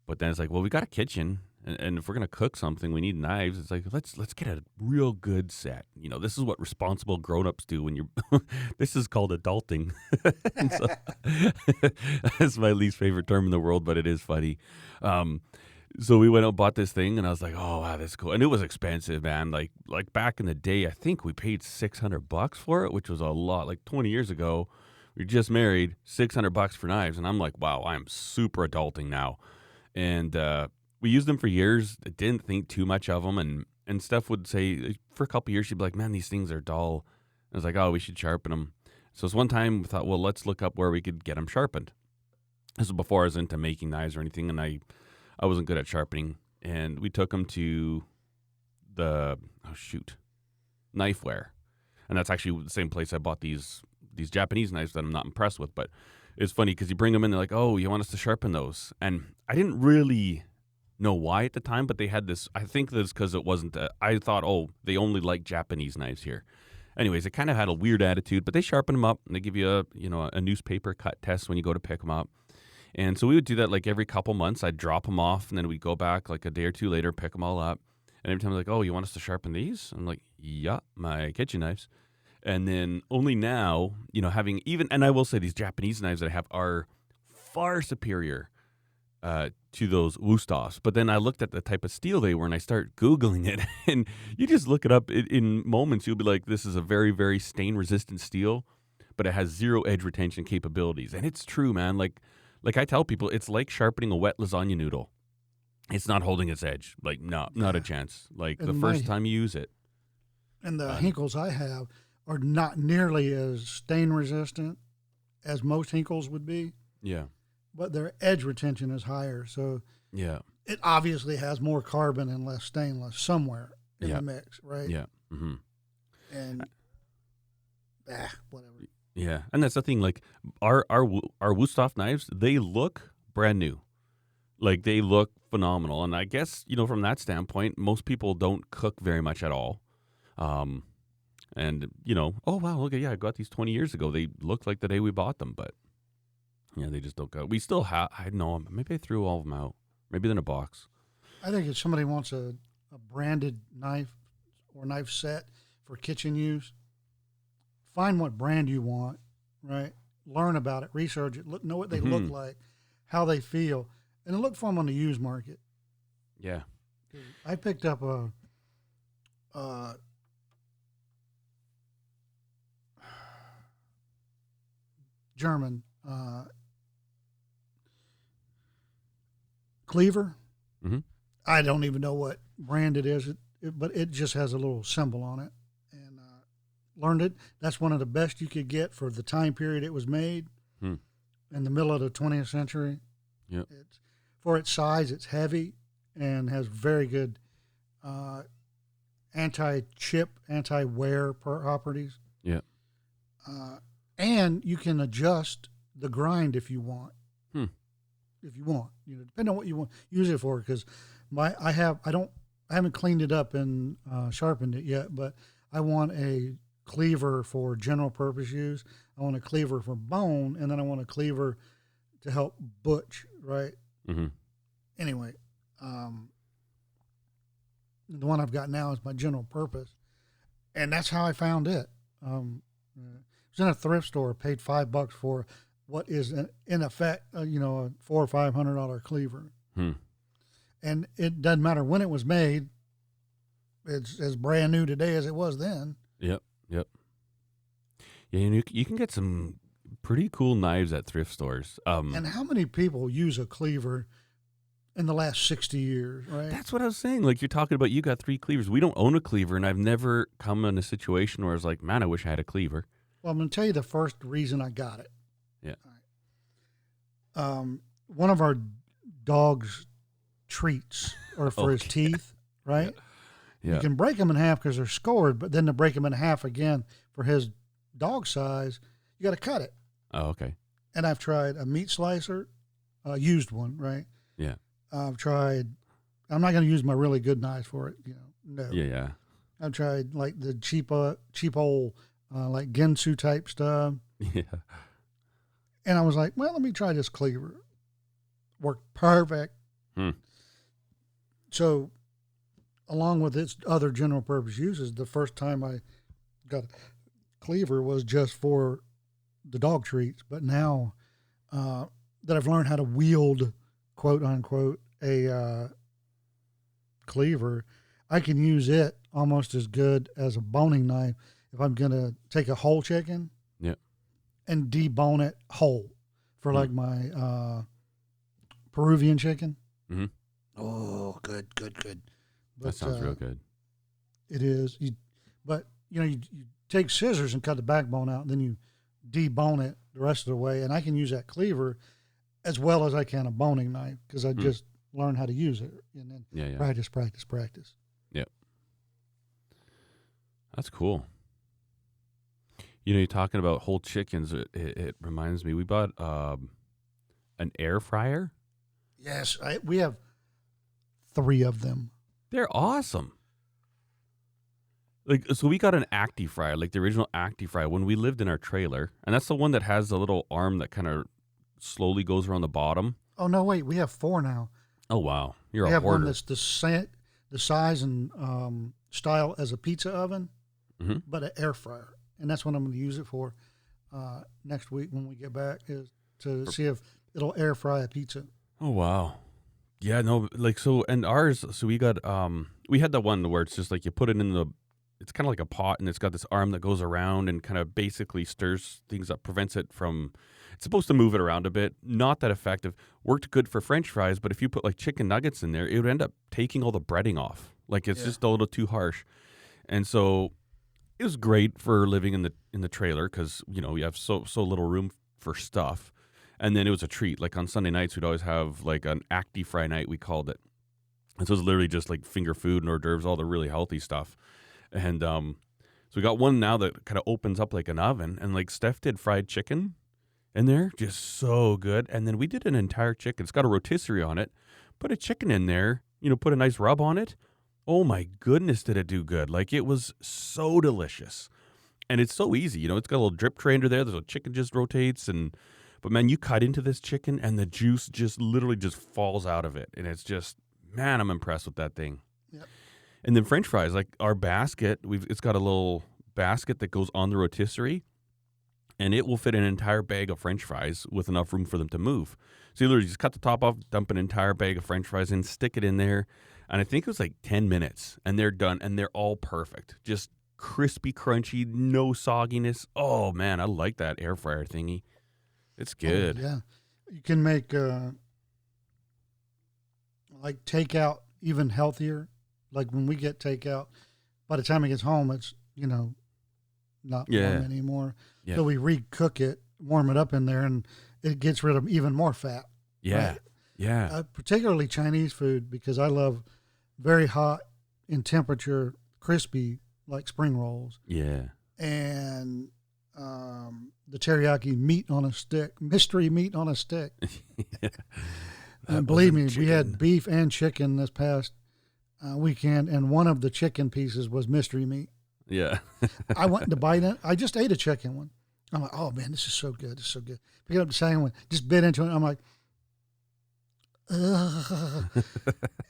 S2: but then it's like, well, we got a kitchen, and, and if we're gonna cook something, we need knives. It's like let's let's get a real good set. You know, this is what responsible grown-ups do when you're. this is called adulting. So- that's my least favorite term in the world, but it is funny. Um, so we went out and bought this thing, and I was like, "Oh wow, that's cool." And it was expensive, man. Like like back in the day, I think we paid six hundred bucks for it, which was a lot. Like twenty years ago, we just married, six hundred bucks for knives, and I'm like, "Wow, I'm super adulting now." And uh, we used them for years. Didn't think too much of them, and and Steph would say eh, for a couple years she'd be like, "Man, these things are dull." I was like, "Oh, we should sharpen them." So it's one time we thought, well, let's look up where we could get them sharpened. This was before I was into making knives or anything, and I, I wasn't good at sharpening. And we took them to the oh shoot, Knifewear, and that's actually the same place I bought these these Japanese knives that I'm not impressed with. But it's funny because you bring them in, they're like, oh, you want us to sharpen those, and I didn't really know why at the time, but they had this. I think this because it wasn't. A, I thought, oh, they only like Japanese knives here. Anyways, it kind of had a weird attitude, but they sharpen them up and they give you a you know a newspaper cut test when you go to pick them up. And so we would do that like every couple months. I'd drop them off, and then we'd go back like a day or two later, pick them all up. And every time they're like, "Oh, you want us to sharpen these?" I'm like, "Yeah, my kitchen knives." And then only now, you know, having even, and I will say these Japanese knives that I have are far superior uh, to those Wusthofs. But then I looked at the type of steel they were, and I start googling it, and you just look it up in, in moments. You'll be like, "This is a very, very stain-resistant steel." But it has zero edge retention capabilities, and it's true, man. Like, like I tell people, it's like sharpening a wet lasagna noodle. It's not holding its edge. Like, no, not a chance. Like the
S1: And
S2: first
S1: my-
S2: time you use it.
S1: And the
S2: Uh,
S1: Hinkles I have are not nearly as stain resistant as most Hinkles would be,
S2: Yeah.
S1: But their edge retention is higher. So
S2: Yeah.
S1: it obviously has more carbon and less stainless somewhere in
S2: Yeah.
S1: the mix, right?
S2: Yeah. Mm-hmm.
S1: And ah, whatever.
S2: Yeah, and that's the thing. Like our our our Wusthof knives, they look brand new. Like they look phenomenal, and I guess you know from that standpoint, most people don't cook very much at all. Um, and you know, oh wow, look at yeah, I got these twenty years ago. They looked like the day we bought them, but yeah, they just don't go. We still have. I know. Them. Maybe I threw all of them out. Maybe they're in a box.
S1: I think if somebody wants a, a branded knife or knife set for kitchen use, find what brand you want, right? Learn about it, research it, look, know what they look
S2: Mhm.
S1: like, how they feel, and look for them on the used market.
S2: Yeah.
S1: I picked up a, uh, German uh, cleaver.
S2: Mhm.
S1: I don't even know what brand it is, it, it, but it just has a little symbol on it. And uh, learned it. That's one of the best you could get for the time period it was made
S2: Hmm.
S1: in the middle of the 20th century.
S2: Yep.
S1: It's, for its size, it's heavy and has very good uh, anti-chip, anti-wear properties.
S2: Yeah.
S1: Uh, and you can adjust the grind if you want. If you want, you know, depending on what you want use it for. Because my I have I don't I haven't cleaned it up and uh, sharpened it yet, but I want a cleaver for general purpose use. I want a cleaver for bone, and then I want a cleaver to help butch. Right.
S2: hmm
S1: Anyway, um, the one I've got now is my general purpose, and that's how I found it. Um, uh, it was in a thrift store. Paid five bucks for what is in, in effect, uh, you know, a four or five hundred dollar cleaver,
S2: Hmm.
S1: and it doesn't matter when it was made. It's as brand new today as it was then.
S2: Yep. Yep. Yeah, and you, you can get some pretty cool knives at thrift stores. Um,
S1: And how many people use a cleaver in the last 60 years, right?
S2: that's what I was saying. Like you're talking about, you got three cleavers. We don't own a cleaver, and I've never come in a situation where I was like, man, I wish I had a cleaver.
S1: Well, I'm going to tell you the first reason I got it.
S2: Yeah.
S1: Right. Um, one of our dog's treats are for his teeth, right?
S2: Yeah.
S1: You can break them in half because they're scored, but then to break them in half again for his dog size, you got to cut it.
S2: oh, okay.
S1: And I've tried a meat slicer, a used one, right?
S2: Yeah.
S1: I've tried. I'm not going to use my really good knives for it, you know. No.
S2: Yeah, yeah.
S1: I've tried like the cheap, uh, cheap old, uh, like Ginsu type stuff.
S2: Yeah.
S1: And I was like, well, let me try this cleaver. Worked perfect.
S2: Hmm.
S1: So, along with its other general purpose uses, the first time I got a cleaver was just for the dog treats. But now uh, that I've learned how to wield, quote unquote, a uh, cleaver, I can use it almost as good as a boning knife if I'm going to take a whole chicken. And debone it whole for
S2: Hmm.
S1: like my uh, Peruvian chicken.
S2: Mhm.
S1: Oh, good, good, good.
S2: But, that sounds
S1: uh,
S2: real good.
S1: It is. You, but you know, you, you take scissors and cut the backbone out, and then you debone it the rest of the way. And I can use that cleaver as well as I can a boning knife because I
S2: Hmm.
S1: just learned how to use it, and then
S2: Yeah, yeah.
S1: practice, practice, practice. Yep.
S2: That's cool. You know, you're talking about whole chickens. It, it, it reminds me, we bought um, an air fryer.
S1: Yes, I, we have three of them.
S2: They're awesome. Like, so we got an Acti fryer, like the original Acti fryer, when we lived in our trailer, and that's the one that has the little arm that kind of slowly goes around the bottom.
S1: Oh no, wait, we have four now.
S2: Oh wow, you're
S1: we
S2: a
S1: have one that's the sa- the size and um, style as a pizza oven,
S2: Mhm.
S1: but an air fryer, and that's what I'm going to use it for uh, next week when we get back is to see if it'll air fry a pizza.
S2: Oh wow. Yeah, no, like so and ours so we got um we had that one where it's just like you put it in the it's kind of like a pot and it's got this arm that goes around and kind of basically stirs things up prevents it from it's supposed to move it around a bit. Not that effective. Worked good for french fries, but if you put like chicken nuggets in there, it would end up taking all the breading off. Like it's
S1: Yeah.
S2: just a little too harsh. And so it was great for living in the in the trailer cuz you know, you have so so little room for stuff. And then it was a treat. Like on Sunday nights, we'd always have like an acti fry night, we called it. And so it was literally just like finger food and hors d'oeuvres, all the really healthy stuff. And um, so we got one now that kind of opens up like an oven. And like Steph did fried chicken in there, just so good. And then we did an entire chicken. It's got a rotisserie on it. Put a chicken in there, you know, put a nice rub on it. Oh my goodness, did it do good? Like it was so delicious. And it's so easy. You know, it's got a little drip tray under there. There's a chicken just rotates and but man, you cut into this chicken and the juice just literally just falls out of it. And it's just, man, I'm impressed with that thing.
S1: Yep.
S2: And then French fries, like our basket, we've it's got a little basket that goes on the rotisserie, and it will fit an entire bag of French fries with enough room for them to move. So you literally just cut the top off, dump an entire bag of French fries in, stick it in there, and I think it was like ten minutes, and they're done, and they're all perfect, just crispy, crunchy, no sogginess. Oh man, I like that air fryer thingy. It's
S1: Oh,
S2: good.
S1: yeah, you can make uh, like takeout even healthier. Like when we get takeout, by the time it gets home, it's you know not
S2: Yeah.
S1: warm anymore.
S2: Yeah.
S1: So we recook it, warm it up in there, and it gets rid of even more fat.
S2: Yeah,
S1: Right.
S2: yeah,
S1: uh, particularly Chinese food because I love very hot in temperature, crispy like spring rolls,
S2: yeah.
S1: and um, the teriyaki meat on a stick, mystery meat on a stick.
S2: That
S1: and believe me,
S2: wasn't
S1: we had beef and chicken this past uh, weekend, and one of the chicken pieces was mystery meat.
S2: Yeah.
S1: I went to bite it. I just ate a chicken one. I'm like, oh man, this is so good. This is so good. Pick up the second one, just bit into it. I'm like.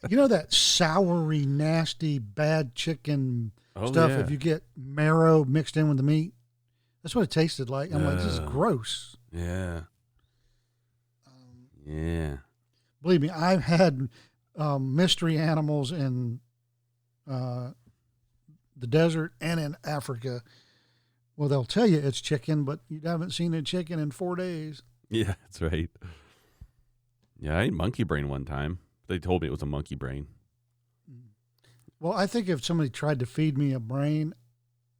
S1: You know that soury, nasty, bad chicken
S2: Oh,
S1: stuff.
S2: yeah.
S1: If you get marrow mixed in with the meat, that's what it tasted like. I'm like, this is gross.
S2: Yeah.
S1: Um,
S2: Yeah.
S1: believe me, I've had um, mystery animals in uh, the desert and in Africa. Well, they'll tell you it's chicken, but you haven't seen a chicken in four days.
S2: Yeah, that's right. Yeah, I ate monkey brain one time. They told me it was a monkey brain.
S1: Well, I think if somebody tried to feed me a brain,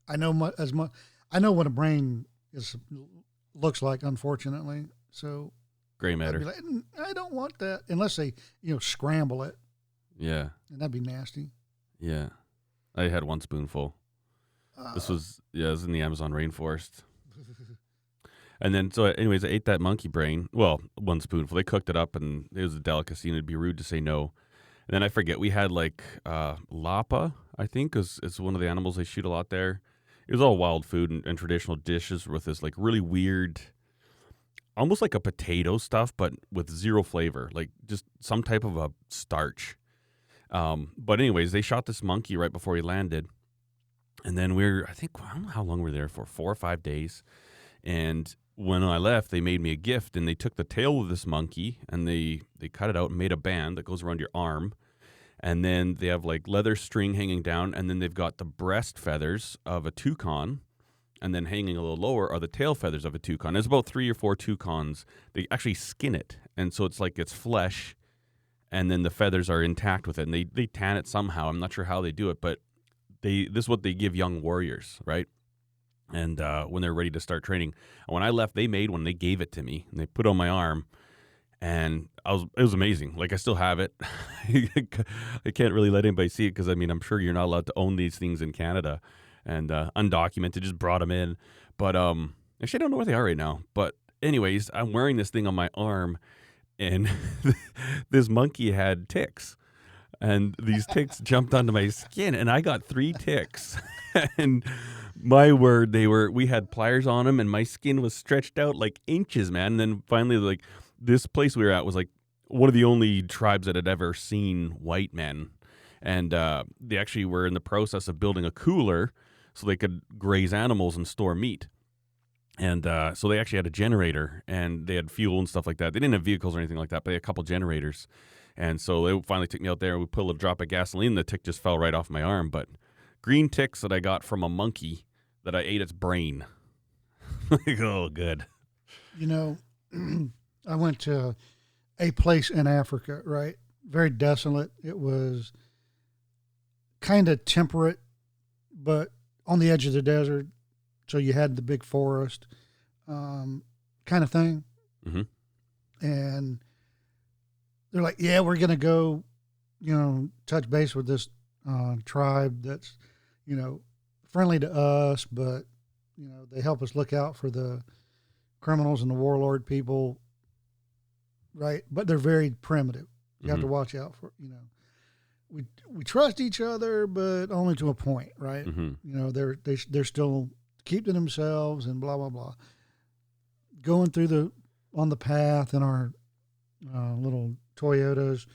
S1: I know mu- as much. I know what a brain is looks like. Unfortunately, so
S2: Gray matter.
S1: like, "Mm, I don't want that unless they you know scramble it,
S2: yeah,
S1: and that'd be nasty.
S2: yeah. I had one spoonful. This
S1: Uh,
S2: was yeah, it was in the Amazon rainforest. And then, so, anyways, I ate that monkey brain. Well, one spoonful. They cooked it up, and it was a delicacy, and it'd be rude to say no. And then I forget we had like uh, lapa, I think, is is one of the animals they shoot a lot there. It was all wild food and, and traditional dishes with this like really weird, almost like a potato stuff, but with zero flavor, like just some type of a starch. Um, but anyways, they shot this monkey right before he landed, and then we are I think I don't know how long we were there for, four or five days. And when I left, they made me a gift, and they took the tail of this monkey and they they cut it out and made a band that goes around your arm, and then they have like leather string hanging down, and then they've got the breast feathers of a toucan, and then hanging a little lower are the tail feathers of a toucan. There's about three or four toucans. They actually skin it, and so it's like it's flesh, and then the feathers are intact with it, and they they tan it somehow. I'm not sure how they do it, but they this is what they give young warriors, right? And uh, when they're ready to start training, when I left, they made one. They gave it to me, and they put on my arm, and I was it was amazing. Like I still have it. I can't really let anybody see it because I mean I'm sure you're not allowed to own these things in Canada, and uh, undocumented. Just brought them in, but um, actually I don't know where they are right now. But anyways, I'm wearing this thing on my arm, and this monkey had ticks, and these ticks jumped onto my skin, and I got three ticks, and my word, they were. We had pliers on them, and my skin was stretched out like inches, man. And then finally, like this place we were at was like one of the only tribes that had ever seen white men, and uh, they actually were in the process of building a cooler so they could graze animals and store meat. And uh, so they actually had a generator and they had fuel and stuff like that. They didn't have vehicles or anything like that, but they had a couple generators. And so they finally took me out there we put a drop of gasoline. The tick just fell right off my arm. But green ticks that I got from a monkey that I ate its brain. like, oh, good.
S1: You know, I went to a place in Africa, right? Very desolate. It was kind of temperate, but on the edge of the desert. So you had the big forest, um, kind of thing.
S2: Mhm.
S1: And they're like, yeah, we're going to go, you know, touch base with this uh, tribe that's, you know, friendly to us, but, you know, they help us look out for the criminals and the warlord people, right? But they're very primitive. You have to
S2: Mhm.
S1: watch out for, you know. We we trust each other, but only to a point, right?
S2: Mhm.
S1: You know, they're they they're still keep to themselves and blah blah blah. Going through the on the path in our uh, little Toyotas,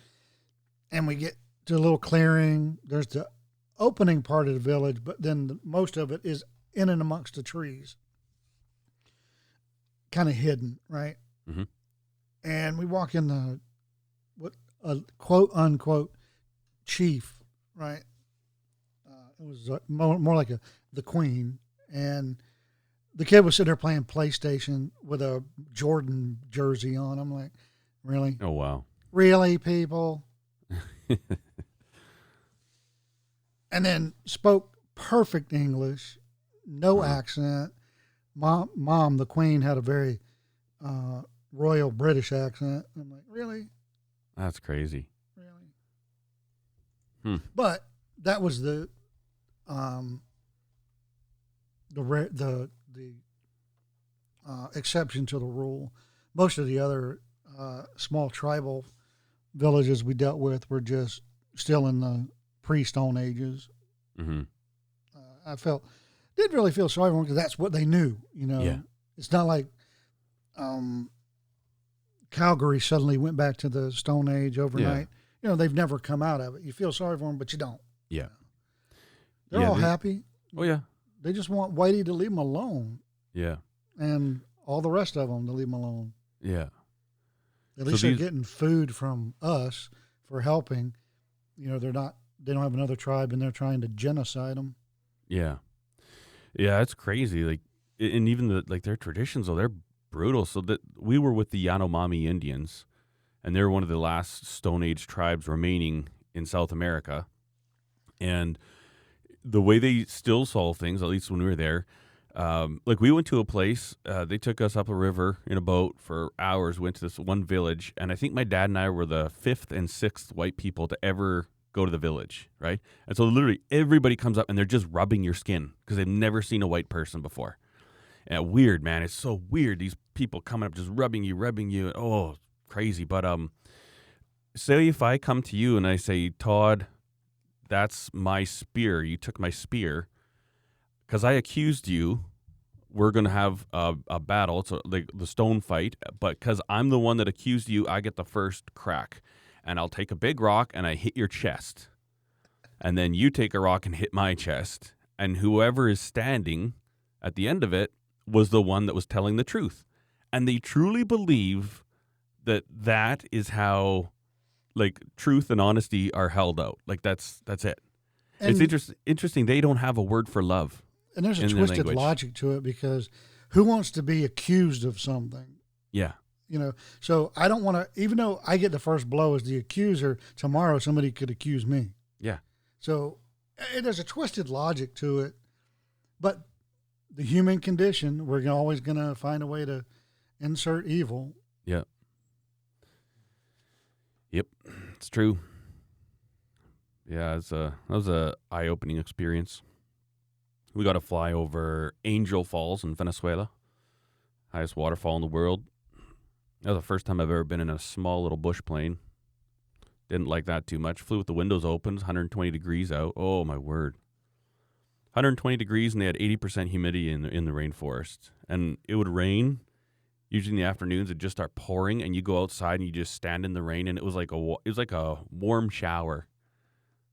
S1: and we get to a little clearing. There's the opening part of the village, but then the, most of it is in and amongst the trees, kind of hidden, right?
S2: Mhm.
S1: And we walk in the what a quote unquote chief, right? Uh, it was uh, more, more like a the queen, and the kid was sitting there playing PlayStation with a Jordan jersey on. I'm like, really,
S2: Oh, wow.
S1: Really, people? and then spoke perfect English, no accent. Mom, mom, the queen had a very uh, royal British accent. I'm like, really,
S2: That's crazy.
S1: really.
S2: Hmm.
S1: But that was the, um, the the the uh, exception to the rule. Most of the other uh, small tribal villages we dealt with were just still in the pre-Stone Ages.
S2: hmm
S1: Uh, I felt didn't really feel sorry for them because that's what they knew. You know,
S2: Yeah.
S1: it's not like um, Calgary suddenly went back to the Stone Age overnight. You know, they've never come out of it. You feel sorry for them, but you don't.
S2: Yeah.
S1: They're
S2: Yeah,
S1: all
S2: they-
S1: happy.
S2: Oh, yeah.
S1: They just want Whitey to leave them alone,
S2: Yeah.
S1: and all the rest of them to leave them alone.
S2: Yeah.
S1: At
S2: So
S1: least
S2: these-
S1: they're getting food from us for helping. You know, they're not. They don't have another tribe, and they're trying to genocide them.
S2: Yeah. Yeah, it's crazy. Like and even the like their traditions, though they're brutal. So that we were with the Yanomami Indians, and they're one of the last Stone Age tribes remaining in South America, and the way they still solve things, at least when we were there, um, like we went to a place, uh, they took us up a river in a boat for hours. Went to this one village, and I think my dad and I were the fifth and sixth white people to ever go to the village, right? And so literally everybody comes up and they're just rubbing your skin because they've never seen a white person before. And weird, man. It's so weird. These people coming up just rubbing you, rubbing you. Oh, crazy. But um, say if I come to you and I say, Todd, that's my spear. You took my spear because I accused you. We're gonna have a, a battle. It's a, like the stone fight, but because I'm the one that accused you, I get the first crack and I'll take a big rock and I hit your chest. And then you take a rock and hit my chest. And whoever is standing at the end of it was the one that was telling the truth. And they truly believe that that is how like truth and honesty are held out. Like that's that's it.
S1: And,
S2: it's interest, interesting they don't have a word for love.
S1: And there's a twisted
S2: language.
S1: logic to it because who wants to be accused of something?
S2: Yeah.
S1: You know, so I don't want to. Even though I get the first blow as the accuser, tomorrow somebody could accuse me.
S2: Yeah.
S1: So eh, there's a twisted logic to it, but the human condition, we're always going to find a way to insert evil.
S2: Yeah. Yep, it's true. Yeah, it's a that was a eye opening experience. We got to fly over Angel Falls in Venezuela, highest waterfall in the world. That was the first time I've ever been in a small little bush plane. Didn't like that too much. Flew with the windows open, 120 degrees out. Oh my word. 120 degrees and they had 80% humidity in the, in the rainforest. And it would rain usually in the afternoons it'd just start pouring and you go outside and you just stand in the rain and it was like a it was like a warm shower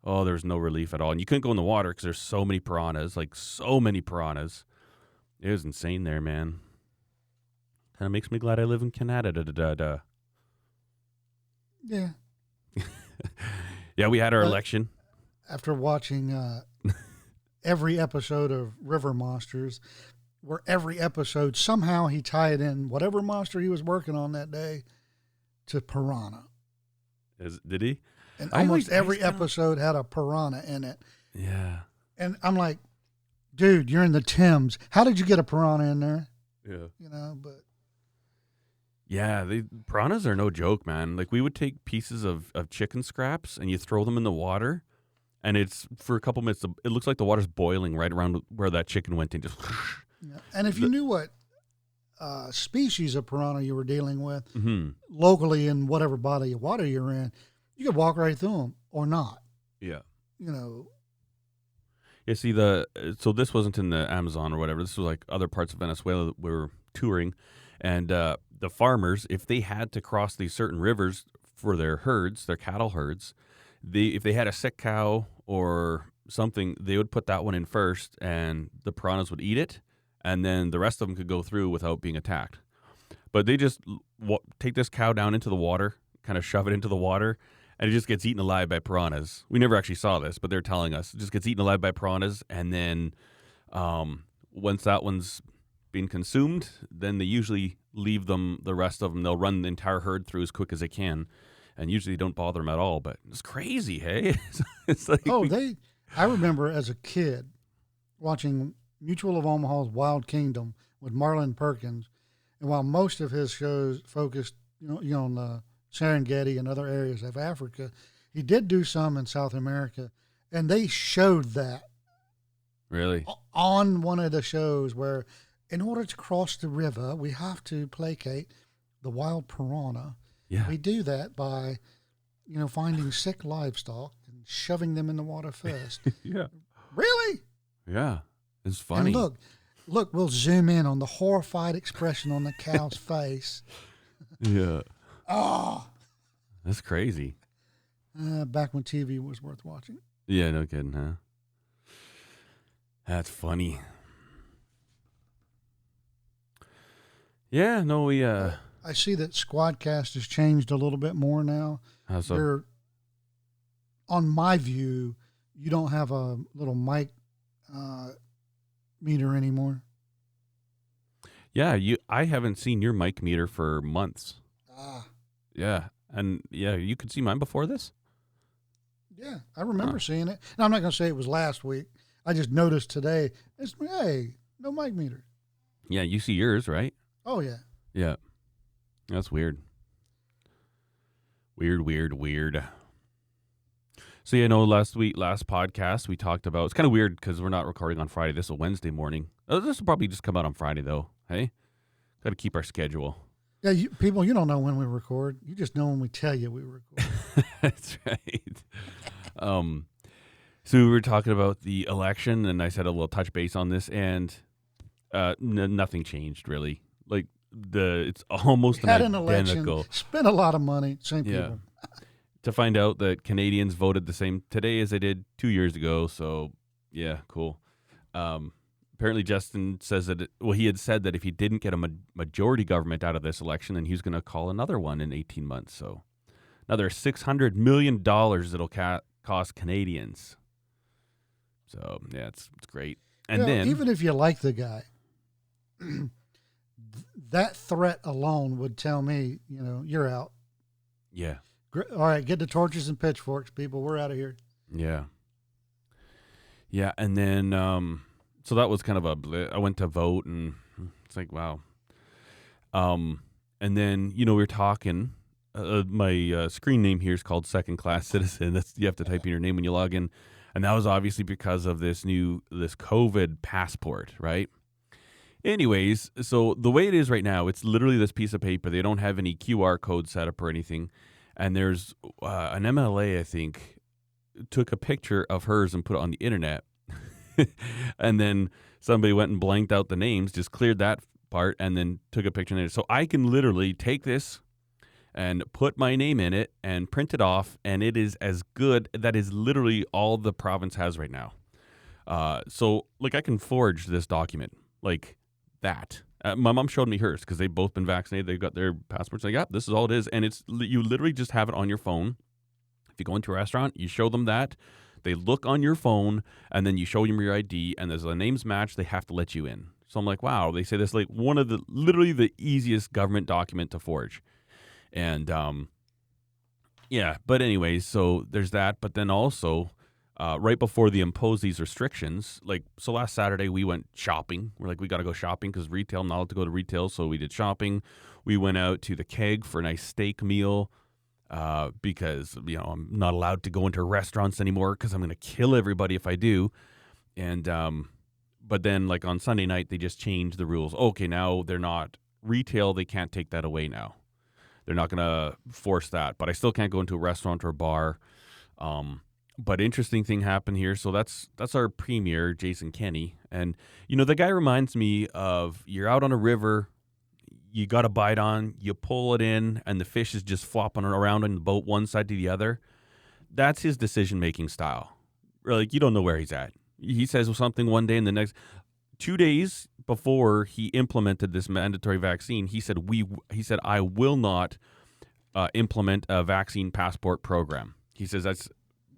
S2: oh there was no relief at all and you couldn't go in the water because there's so many piranhas like so many piranhas it was insane there man kind of makes me glad i live in canada da, da, da, da.
S1: Yeah.
S2: yeah we had our
S1: Uh,
S2: election
S1: After watching uh, every episode of River Monsters, where every episode somehow he tied in whatever monster he was working on that day to piranha.
S2: Is, did he
S1: And
S2: I
S1: almost
S2: like-
S1: every episode had a piranha in it.
S2: yeah
S1: And I'm like, dude, you're in the Thames. How did you get a piranha in there?
S2: yeah
S1: You know, but
S2: Yeah, the piranhas are no joke, man. Like we would take pieces of, of chicken scraps and you throw them in the water, and it's for a couple minutes. It looks like the water's boiling right around where that chicken went in. Just
S1: yeah. and if you knew what uh, species of piranha you were dealing with
S2: hmm
S1: locally in whatever body of water you're in, you could walk right through them or not.
S2: yeah.
S1: You know,
S2: Yeah, see the uh, so this wasn't in the Amazon or whatever. This was like other parts of Venezuela that we were touring, and uh, the farmers, if they had to cross these certain rivers for their herds, their cattle herds, they if they had a sick cow or something, they would put that one in first, and the piranhas would eat it, and then the rest of them could go through without being attacked. But they just w- take this cow down into the water, kind of shove it into the water, and it just gets eaten alive by piranhas. We never actually saw this, but they're telling us it just gets eaten alive by piranhas, and then um, once that one's been consumed, then they usually leave them the rest of them. They'll run the entire herd through as quick as they can, and usually don't bother them at all. But it's crazy, hey? it's like
S1: oh, they. I remember as a kid watching Mutual of Omaha's Wild Kingdom with Marlin Perkins, and while most of his shows focused, you know, you know, on the Serengeti and other areas of Africa, he did do some in South America, and they showed that
S2: really,
S1: on one of the shows where, in order to cross the river, we have to placate the wild piranha.
S2: yeah,
S1: We do that by, you know, finding sick livestock and shoving them in the water first.
S2: yeah,
S1: really?
S2: yeah. It's funny.
S1: And look, look, we'll zoom in on the horrified expression on the cow's face.
S2: yeah,
S1: Oh,
S2: that's crazy.
S1: uh, back when TV was worth watching.
S2: Yeah, no kidding, huh? That's funny. Yeah, no, we uh,
S1: I see that Squadcast has changed a little bit more now.
S2: how's up?
S1: You're, on my view, you don't have a little mic uh, meter anymore.
S2: Yeah, you. I haven't seen your mic meter for months.
S1: Ah,
S2: Yeah, and yeah, you could see mine before this.
S1: yeah, I remember seeing it. Now I'm not going to say it was last week. I just noticed today. It's hey, no mic meter.
S2: Yeah, you see yours, right?
S1: Oh yeah,
S2: Yeah, that's weird. Weird, weird, weird. So you know, last week, last podcast, we talked about. It's kind of weird because we're not recording on Friday. This is a Wednesday morning. Oh, this will probably just come out on Friday, though. Hey, got to keep our schedule.
S1: Yeah. You, people, you don't know when we record. You just know when we tell you we record.
S2: That's right. Um, so we were talking about the election, and I said a little touch base on this, and uh, n- nothing changed really. Like the, it's almost
S1: Had
S2: an
S1: an election, spent a lot of money. Same
S2: Yeah.
S1: people.
S2: to find out that Canadians voted the same today as they did two years ago. So yeah, cool. Um, apparently, Justin says that. It, well, he had said that if he didn't get a ma- majority government out of this election, then he was going to call another one in eighteen months. So another six hundred million dollars that'll ca- cost Canadians. So yeah, it's it's great. And
S1: Yeah,
S2: then
S1: even if you like the guy, that threat alone would tell me, you know, you're out.
S2: yeah,
S1: All right, get the torches and pitchforks, people. We're out of here.
S2: Yeah. Yeah, and then um so that was kind of a bl- I went to vote and it's like wow. Um and then you know we were talking uh, my uh, screen name here is called second class citizen. That's you have to type in your name when you log in. And that was obviously because of this new this COVID passport, right? Anyways, so the way it is right now, it's literally this piece of paper. They don't have any QR code set up or anything. And there's uh, an MLA, I think, took a picture of hers and put it on the internet. and then somebody went and blanked out the names, just cleared that part, and then took a picture there. So I can literally take this and put my name in it and print it off, and it is as good. That is literally all the province has right now. Uh, so, like, I can forge this document like that. Uh, my mom showed me hers because they've both been vaccinated. They've got their passports. Like, yeah, this is all it is, and it's you literally just have it on your phone. If you go into a restaurant, you show them that. They look on your phone, and then you show them your ID, and as the names match, they have to let you in. So I'm like, wow. They say this like one of the literally the easiest government document to forge, and um, yeah. But anyways, so there's that. But then also, uh, right before they impose these restrictions, like so last Saturday we went shopping. We're like, we got to go shopping because retail, not allowed to go to retail, so we did shopping. We went out to the keg for a nice steak meal uh, because you know I'm not allowed to go into restaurants anymore because I'm going to kill everybody if I do. And um, but then like on Sunday night they just changed the rules. Okay, now they're not retail; they can't take that away now. They're not going to force that, but I still can't go into a restaurant or a bar. Um, but interesting thing happened here. So that's that's our premier, Jason Kenney, and you know the guy reminds me of you're out on a river, you got a bite on, you pull it in, and the fish is just flopping around in the boat one side to the other. That's his decision making style. Like you don't know where he's at. He says something one day, and the next two days before he implemented this mandatory vaccine, he said we he said I will not uh, implement a vaccine passport program. He says that's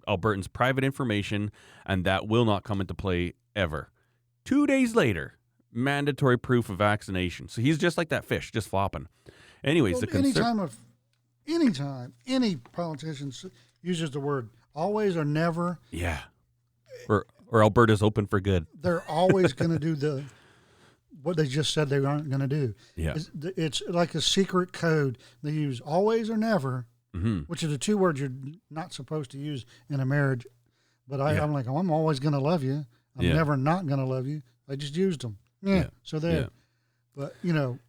S2: Albertans' private information, and that will not come into play ever. Two days later, mandatory proof of vaccination. So he's just like that fish, just flopping. Anyways,
S1: Well,
S2: the conser-
S1: anytime of, anytime any politician uses the word always or never,
S2: yeah, or or Alberta's open for good.
S1: they're always going to do the what they just said they aren't going to do.
S2: Yeah,
S1: It's, it's like a secret code they use always or never,
S2: hmm
S1: which are the two words you're not supposed to use in a marriage. But I,
S2: Yeah.
S1: I'm like, oh, I'm always going to love you. I'm
S2: Yeah.
S1: never not going to love you. I just used them. Yeah.
S2: Yeah.
S1: So there.
S2: Yeah.
S1: But you know,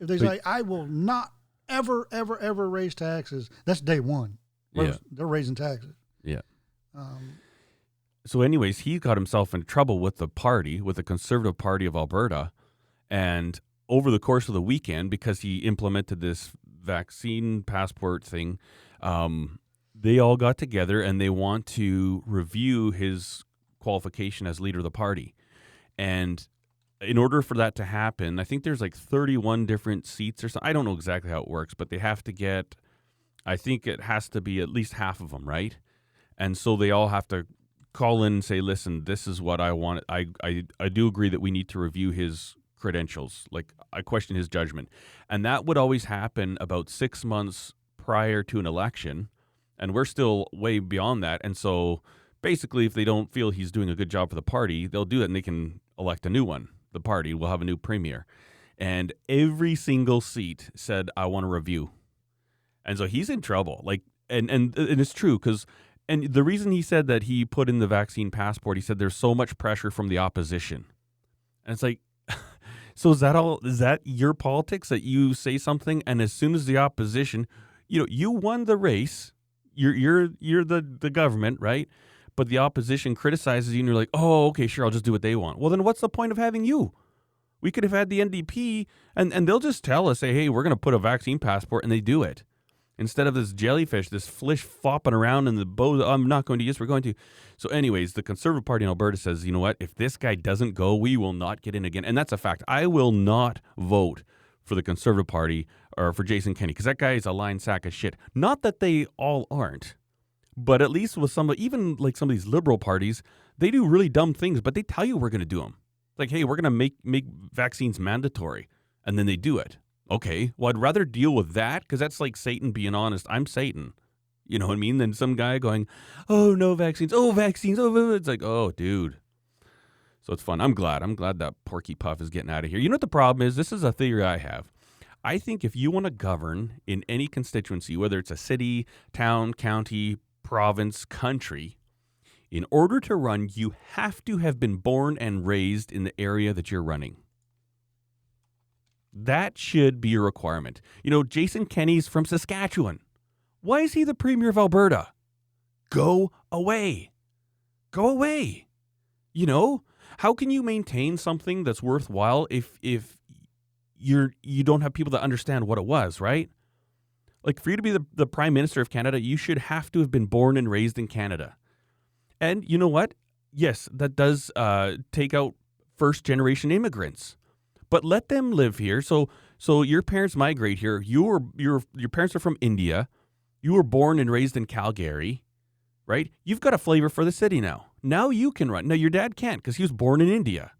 S1: if they
S2: But-
S1: say I will not ever, ever, ever raise taxes, that's day one.
S2: yeah,
S1: They're raising taxes.
S2: yeah.
S1: Um,
S2: So, anyways, he got himself in trouble with the party, with the Conservative Party of Alberta, and over the course of the weekend, because he implemented this vaccine passport thing, um, they all got together and they want to review his qualification as leader of the party. And in order for that to happen, I think there's like 31 different seats or something. I don't know exactly how it works, but they have to get, I think it has to be at least half of them, right? And so they all have to call in and say, listen, this is what I want. I, I, I do agree that we need to review his credentials. Like I question his judgment, and that would always happen about six months prior to an election, and we're still way beyond that. And so, basically, if they don't feel he's doing a good job for the party, they'll do that and they can elect a new one. The party will have a new premier, and every single seat said, "I want a review," and so he's in trouble. Like, and and and it's true because. And the reason he said that he put in the vaccine passport, he said there's so much pressure from the opposition. And it's like, so is that all? Is that your politics that you say something, and as soon as the opposition, you know, you won the race, you're you're you're the the government, right? But the opposition criticizes you, and you're like, oh, okay, sure, I'll just do what they want. Well, then what's the point of having you? We could have had the NDP, and and they'll just tell us, say, hey, we're going to put a vaccine passport, and they do it instead of this jellyfish, this flish flopping around in the boat. I'm not going to. Yes, we're going to. So, anyways, the Conservative Party in Alberta says, you know what? If this guy doesn't go, we will not get in again, and that's a fact. I will not vote for the Conservative Party or for Jason Kenney because that guy is a line sack of shit. Not that they all aren't, but at least with some, even like some of these liberal parties, they do really dumb things, but they tell you we're going to do them. Like, hey, we're going to make make vaccines mandatory, and then they do it. Okay, well, I'd rather deal with that because that's like Satan being honest. I'm Satan. You know what I mean? Than some guy going, oh, no vaccines. Oh, vaccines. Oh, it's like, oh, dude. So it's fun. I'm glad. I'm glad that Porky Puff is getting out of here. You know what the problem is? This is a theory I have. I think if you want to govern in any constituency, whether it's a city, town, county, province, country, in order to run, you have to have been born and raised in the area that you're running. That should be a requirement. You know, Jason Kenney's from Saskatchewan. Why is he the premier of Alberta? Go away. Go away. You know, how can you maintain something that's worthwhile if if you're you don't have people that understand what it was, right? Like for you to be the, the prime minister of Canada, you should have to have been born and raised in Canada. And you know what? Yes, that does uh, take out first generation immigrants but let them live here. So so your parents migrate here. You were your your parents are from India. You were born and raised in Calgary, right? You've got a flavor for the city now. Now you can run. No, your dad can't because he was born in India.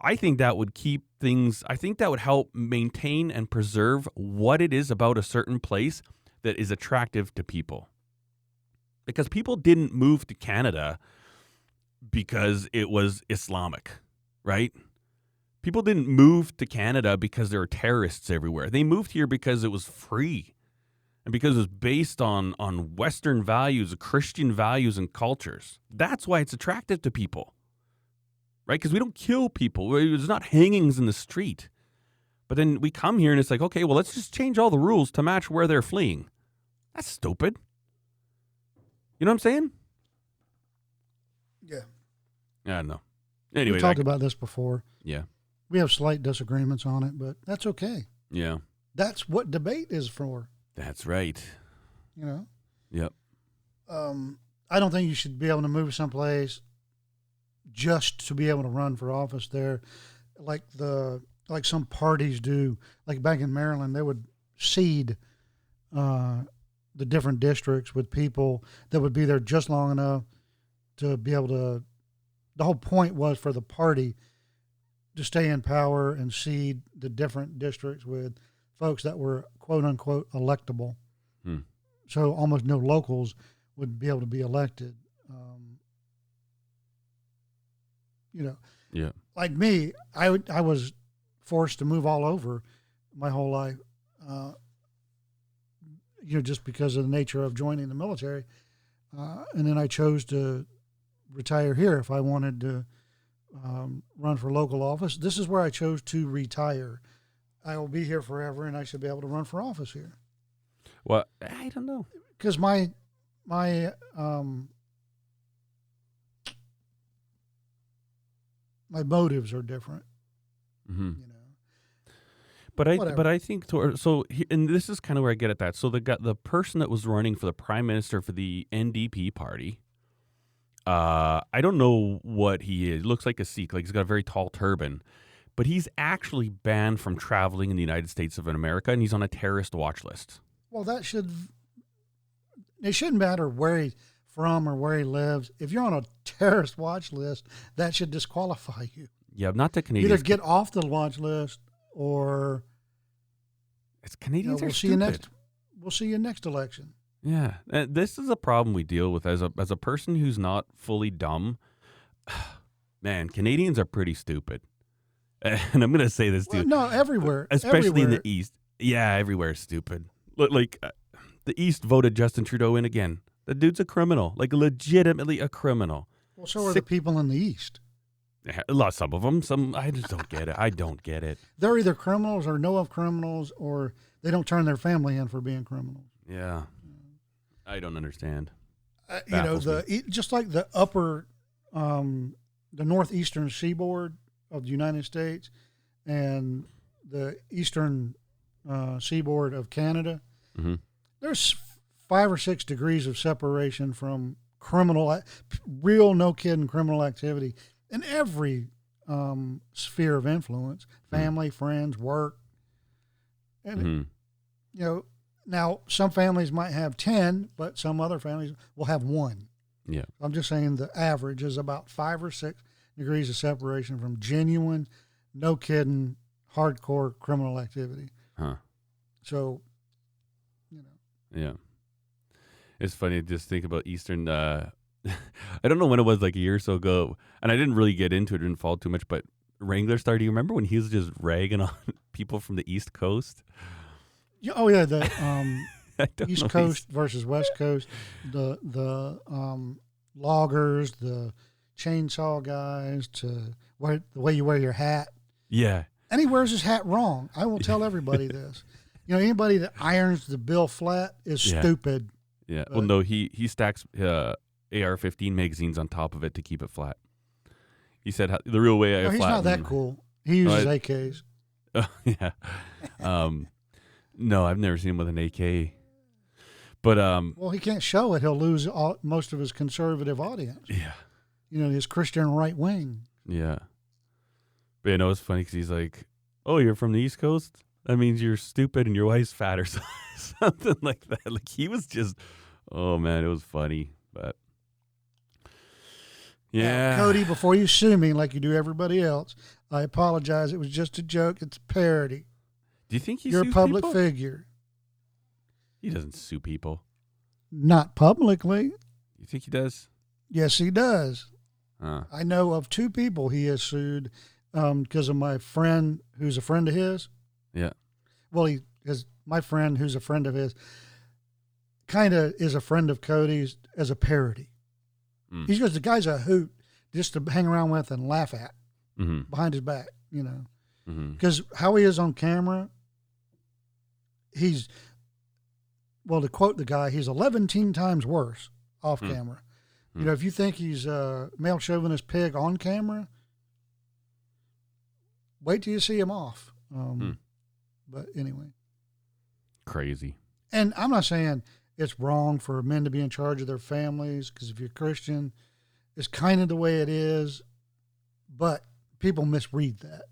S2: I think that would keep things. I think that would help maintain and preserve what it is about a certain place that is attractive to people. Because people didn't move to Canada because it was Islamic, right? People didn't move to Canada because there were terrorists everywhere. They moved here because it was free and because it was based on, on Western values, Christian values, and cultures. That's why it's attractive to people, right? Because we don't kill people, there's not hangings in the street. But then we come here and it's like, okay, well, let's just change all the rules to match where they're fleeing. That's stupid. You know what I'm saying?
S1: Yeah.
S2: I don't know. Anyway,
S1: we talked about this before.
S2: yeah,
S1: We have slight disagreements on it, but that's okay.
S2: yeah,
S1: That's what debate is for.
S2: that's right.
S1: You know.
S2: Yep.
S1: um, I don't think you should be able to move someplace just to be able to run for office there, like the like some parties do. Like back in Maryland, they would seed uh, the different districts with people that would be there just long enough to be able to. The whole point was for the party to stay in power and seed the different districts with folks that were quote unquote electable
S2: Hmm.
S1: so almost no locals would be able to be elected. Um, you know,
S2: Yeah.
S1: like me, I would- I was forced to move all over my whole life. Uh, you know, just because of the nature of joining the military, uh, and then I chose to retire here if I wanted to um, run for local office. This is where I chose to retire. I will be here forever, and I should be able to run for office here
S2: Well, I don't know.
S1: because my my um my motives are different
S2: hmm
S1: you know
S2: But I
S1: Whatever.
S2: but I think to, so. And this is kind of where I get at that. So the the person that was running for the prime minister for the NDP party, uh, I don't know what he is. He Looks like a Sikh. Like he's got a very tall turban, but he's actually banned from traveling in the United States of America, and he's on a terrorist watch list.
S1: well that should it shouldn't matter where he's from or where he lives if you're on a terrorist watch list that should disqualify you
S2: Yeah, not the Canadians.
S1: Either get off the launch list or
S2: it's
S1: you know,
S2: Canadians
S1: we'll
S2: are
S1: see you
S2: stupid.
S1: next. We'll see you next election.
S2: Yeah, uh, this is a problem we deal with as a as a person who's not fully dumb. Man, Canadians are pretty stupid, and I'm gonna say this
S1: Well,
S2: too,
S1: no, everywhere,
S2: especially in the East. Yeah, everywhere is stupid. Like uh, the East voted Justin Trudeau in again. The dude's a criminal, like legitimately a criminal.
S1: Well, so are
S2: sick-
S1: the people in the East.
S2: A lot, some of them, some I just don't get it. I don't get it.
S1: They're either criminals or know of criminals, or they don't turn their family in for being criminals.
S2: Yeah, I don't understand.
S1: Uh, you know, the e- just like the upper, um, the northeastern seaboard of the United States, and the eastern uh, seaboard of Canada.
S2: hmm
S1: There's five or six degrees of separation from criminal, real no kidding criminal activity in every um, sphere of influence: family, friends, work, and
S2: hmm
S1: you know. Now, some families might have 10, but some other families will have one.
S2: Yeah.
S1: I'm just saying the average is about five or six degrees of separation from genuine, no kidding, hardcore criminal activity.
S2: Huh.
S1: So, you know,
S2: Yeah. It's funny to just think about Eastern uh I don't know when it was like a year or so ago and I didn't really get into it, didn't follow too much, but Wranglerstar, do you remember when he was just ragging on people from the East Coast?
S1: yeah, oh yeah, the um,
S2: I don't know
S1: East
S2: if he's-
S1: Coast versus West Coast, the the um, loggers, the chainsaw guys, to wear, the way you wear your hat.
S2: Yeah.
S1: And he wears his hat wrong. I will tell everybody this. You know, anybody that irons the bill flat is
S2: Yeah.
S1: stupid.
S2: Yeah. well no, he he stacks uh AR-15 magazines on top of it to keep it flat. He said how, the real way I
S1: No, he's not that cool. He uses
S2: I-
S1: AKs.
S2: Yeah. Um, no, I've never seen him with an AK. But um,
S1: Well, he can't show it. He'll lose all, most of his conservative audience.
S2: yeah,
S1: You know, his Christian right wing.
S2: yeah. But you know, it's funny because he's like, "Oh, you're from the East Coast. That means you're stupid and your wife's fat or something like that." Like he was just, oh man, it was funny. But
S1: Now,
S2: yeah,
S1: Cody, before you sue me like you do everybody else, I apologize. It was just a joke. It's a parody.
S2: Do you think he
S1: You're a public
S2: people?
S1: figure.
S2: He doesn't sue people.
S1: Not publicly.
S2: You think he does?
S1: Yes, he does.
S2: Uh,
S1: I know of two people he has sued because of my friend who's a friend of his.
S2: Yeah.
S1: Well, he is my friend who's a friend of his. Kind of is a friend of Cody's as a parody.
S2: Mm.
S1: He's just the guy's a hoot just to hang around with and laugh at
S2: Mm-hmm.
S1: behind his back, you know.
S2: Mm-hmm.
S1: Because how he is on camera, he's well to quote the guy, he's eleven times worse off
S2: Hmm.
S1: camera. You know, if you think he's a male chauvinist pig on camera, wait till you see him off. Um,
S2: Hmm.
S1: But anyway,
S2: Crazy.
S1: and I'm not saying it's wrong for men to be in charge of their families because if you're Christian, it's kind of the way it is. But people misread that.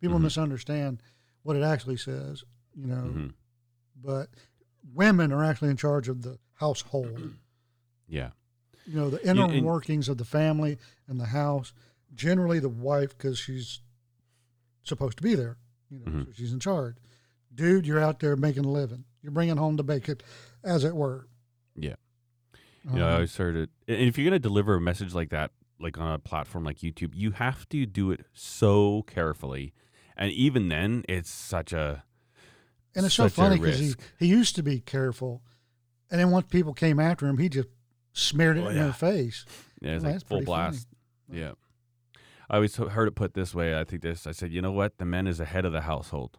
S1: People
S2: Mhm.
S1: misunderstand what it actually says. You know,
S2: hmm
S1: but women are actually in charge of the household.
S2: Yeah.
S1: You know, the inner
S2: and-
S1: workings of the family and the house. Generally, the wife because she's supposed to be there. You know,
S2: Mhm.
S1: so she's in charge. Dude, you're out there making a living. You're bringing home the bacon, as it were.
S2: Yeah. Uh-huh. You know, I always heard it. And if you're going to deliver a message like that, like on a platform like YouTube, you have to do it so carefully. And even then, it's such a.
S1: and it's so funny because he, he used to be careful, and then once people came after him, he just smeared it
S2: Oh,
S1: in
S2: yeah.
S1: their face.
S2: Yeah, it's
S1: Well,
S2: like
S1: that's
S2: full
S1: pretty funny.
S2: blast. Yeah. I always heard it put this way. I think this. I said, you know what? The man is the head of the household.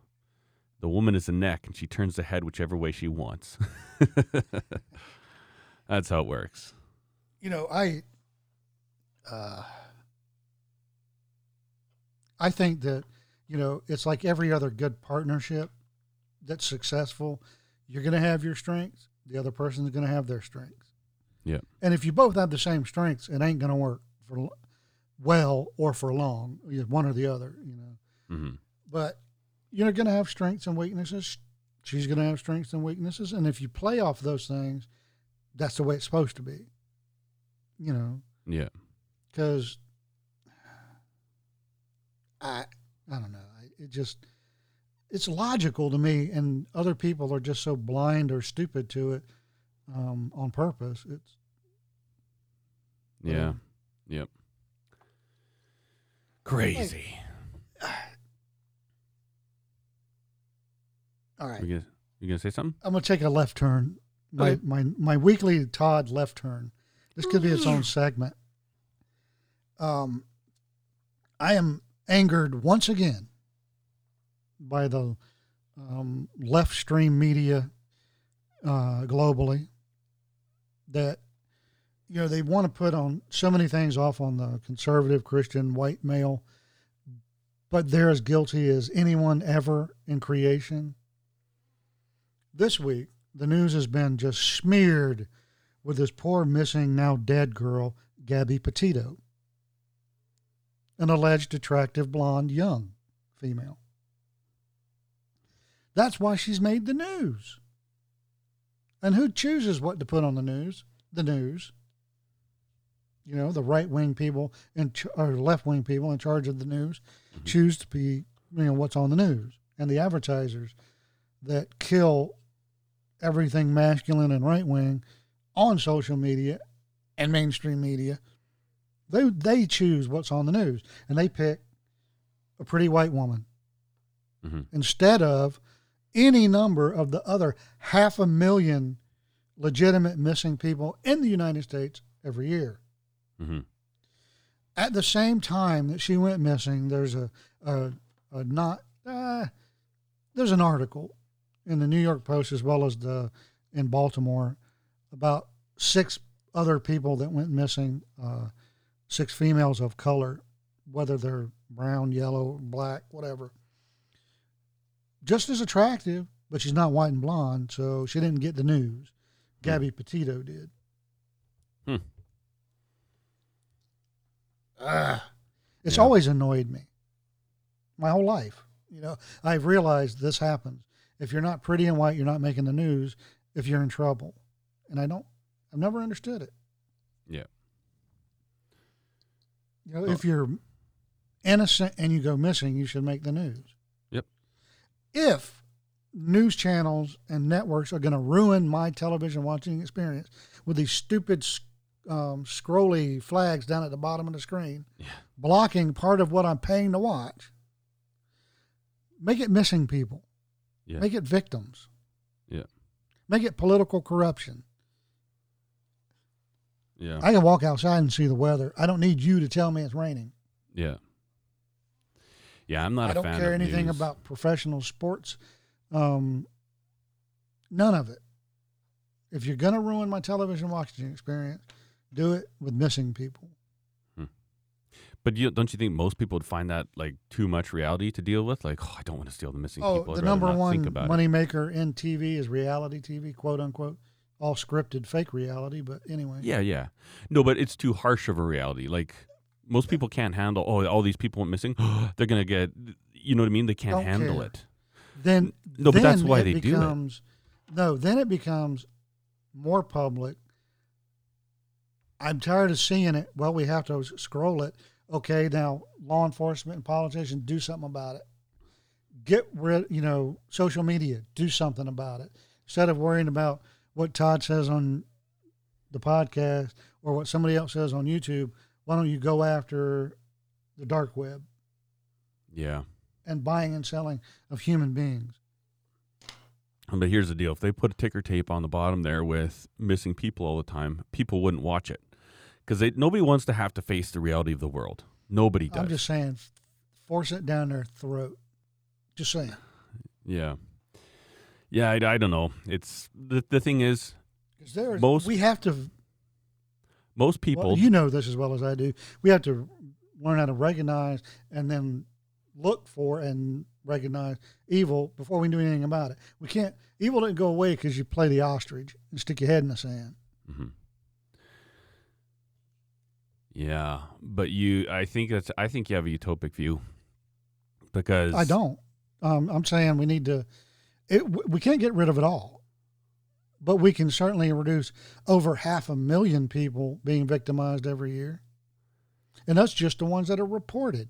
S2: The woman is the neck, and she turns the head whichever way she wants. That's how it works.
S1: you know, I, uh, I think that you know it's like every other good partnership that's successful. You're going to have your strengths. The other person is going to have their strengths.
S2: Yeah.
S1: And if you both have the same strengths, it ain't going to work for well or for long. One or the other, you know.
S2: hmm
S1: But you're going to have strengths and weaknesses. She's going to have strengths and weaknesses, and if you play off those things, that's the way it's supposed to be. You know
S2: Yeah.
S1: because I I don't know. It just it's logical to me, and other people are just so blind or stupid to it um, on purpose. It's
S2: Yeah. Yep. Crazy.
S1: All right.
S2: You gonna, you gonna say something?
S1: I'm gonna take a left turn. My
S2: Okay.
S1: my my weekly Todd left turn. This could be its own segment. Um, I am angered once again by the um, left stream media uh, globally that you know they want to put on so many things off on the conservative Christian white male, but they're as guilty as anyone ever in creation. This week, the news has been just smeared with this poor missing, now dead girl, Gabby Petito, an alleged attractive blonde young female. That's why she's made the news. And who chooses what to put on the news? The news. You know, the right wing people and ch- or left wing people in charge of the news choose to be, you know, what's on the news. And the advertisers that kill everything masculine and right wing on social media and mainstream media, they they choose what's on the news and they pick a pretty white woman
S2: Mhm.
S1: instead of any number of the other half a million legitimate missing people in the United States every year.
S2: Mm-hmm.
S1: At the same time that she went missing, there's a, a, a not uh, there's an article in the New York Post as well as the in Baltimore about six other people that went missing, uh, six females of color, whether they're brown, yellow, black, whatever. Just as attractive, but she's not white and blonde, so she didn't get the news. Gabby Petito did.
S2: Hmm.
S1: Ah, it's
S2: Yeah.
S1: always annoyed me. My whole life, you know, I've realized this happens. If you're not pretty and white, you're not making the news. If you're in trouble, and I don't, I've never understood it.
S2: Yeah.
S1: You know,
S2: Well-
S1: if you're innocent and you go missing, you should make the news.
S2: Yep.
S1: If news channels and networks are going to ruin my television watching experience with these stupid um, scrolly flags down at the bottom of the screen,
S2: Yeah.
S1: blocking part of what I'm paying to watch, make it missing people,
S2: Yeah.
S1: make it victims,
S2: Yeah.
S1: make it political corruption.
S2: Yeah.
S1: I can walk outside and see the weather. I don't need you to tell me it's raining.
S2: yeah. Yeah. I'm not
S1: I
S2: a
S1: don't
S2: fan
S1: care anything
S2: news.
S1: about professional sports. Um, none of it. If you're going to ruin my television watching experience, do it with missing people.
S2: But you, don't you think most people would find that like too much reality to deal with? Like, oh, I don't want to steal the missing
S1: Oh,
S2: people. I'd
S1: the number one
S2: think about it.
S1: moneymaker in TV is reality TV, quote unquote. All scripted, fake reality. But anyway,
S2: Yeah, yeah. No, but it's too harsh of a reality. Like most people can't handle. Oh, all these people went missing. They're gonna get. You know what I mean? They can't
S1: Don't
S2: handle
S1: care.
S2: it.
S1: then
S2: No, but that's why
S1: it
S2: they do it.
S1: No, then it becomes more public. I'm tired of seeing it. Well, we have to scroll it. Okay, now law enforcement and politicians do something about it. Get rid, you know, social media, do something about it. Instead of worrying about what Todd says on the podcast or what somebody else says on YouTube, why don't you go after the dark web
S2: Yeah.
S1: and buying and selling of human beings?
S2: But here's the deal: if they put a ticker tape on the bottom there with missing people all the time, people wouldn't watch it because nobody wants to have to face the reality of the world. Nobody does.
S1: I'm just saying, force it down their throat. Just saying.
S2: yeah. Yeah, I, I don't know. It's the the thing is,
S1: Because there is,
S2: Most
S1: we have to.
S2: most people.
S1: Well, you know this as well as I do. We have to learn how to recognize and then look for and recognize evil before we do anything about it. We can't. Evil doesn't go away because you play the ostrich and stick your head in the sand.
S2: Mhm. Yeah, but you, I think that's, I think you have a utopic view because
S1: I don't. Um, I'm saying we need to. It, we can't get rid of it all, but we can certainly reduce over half a million people being victimized every year, and that's just the ones that are reported.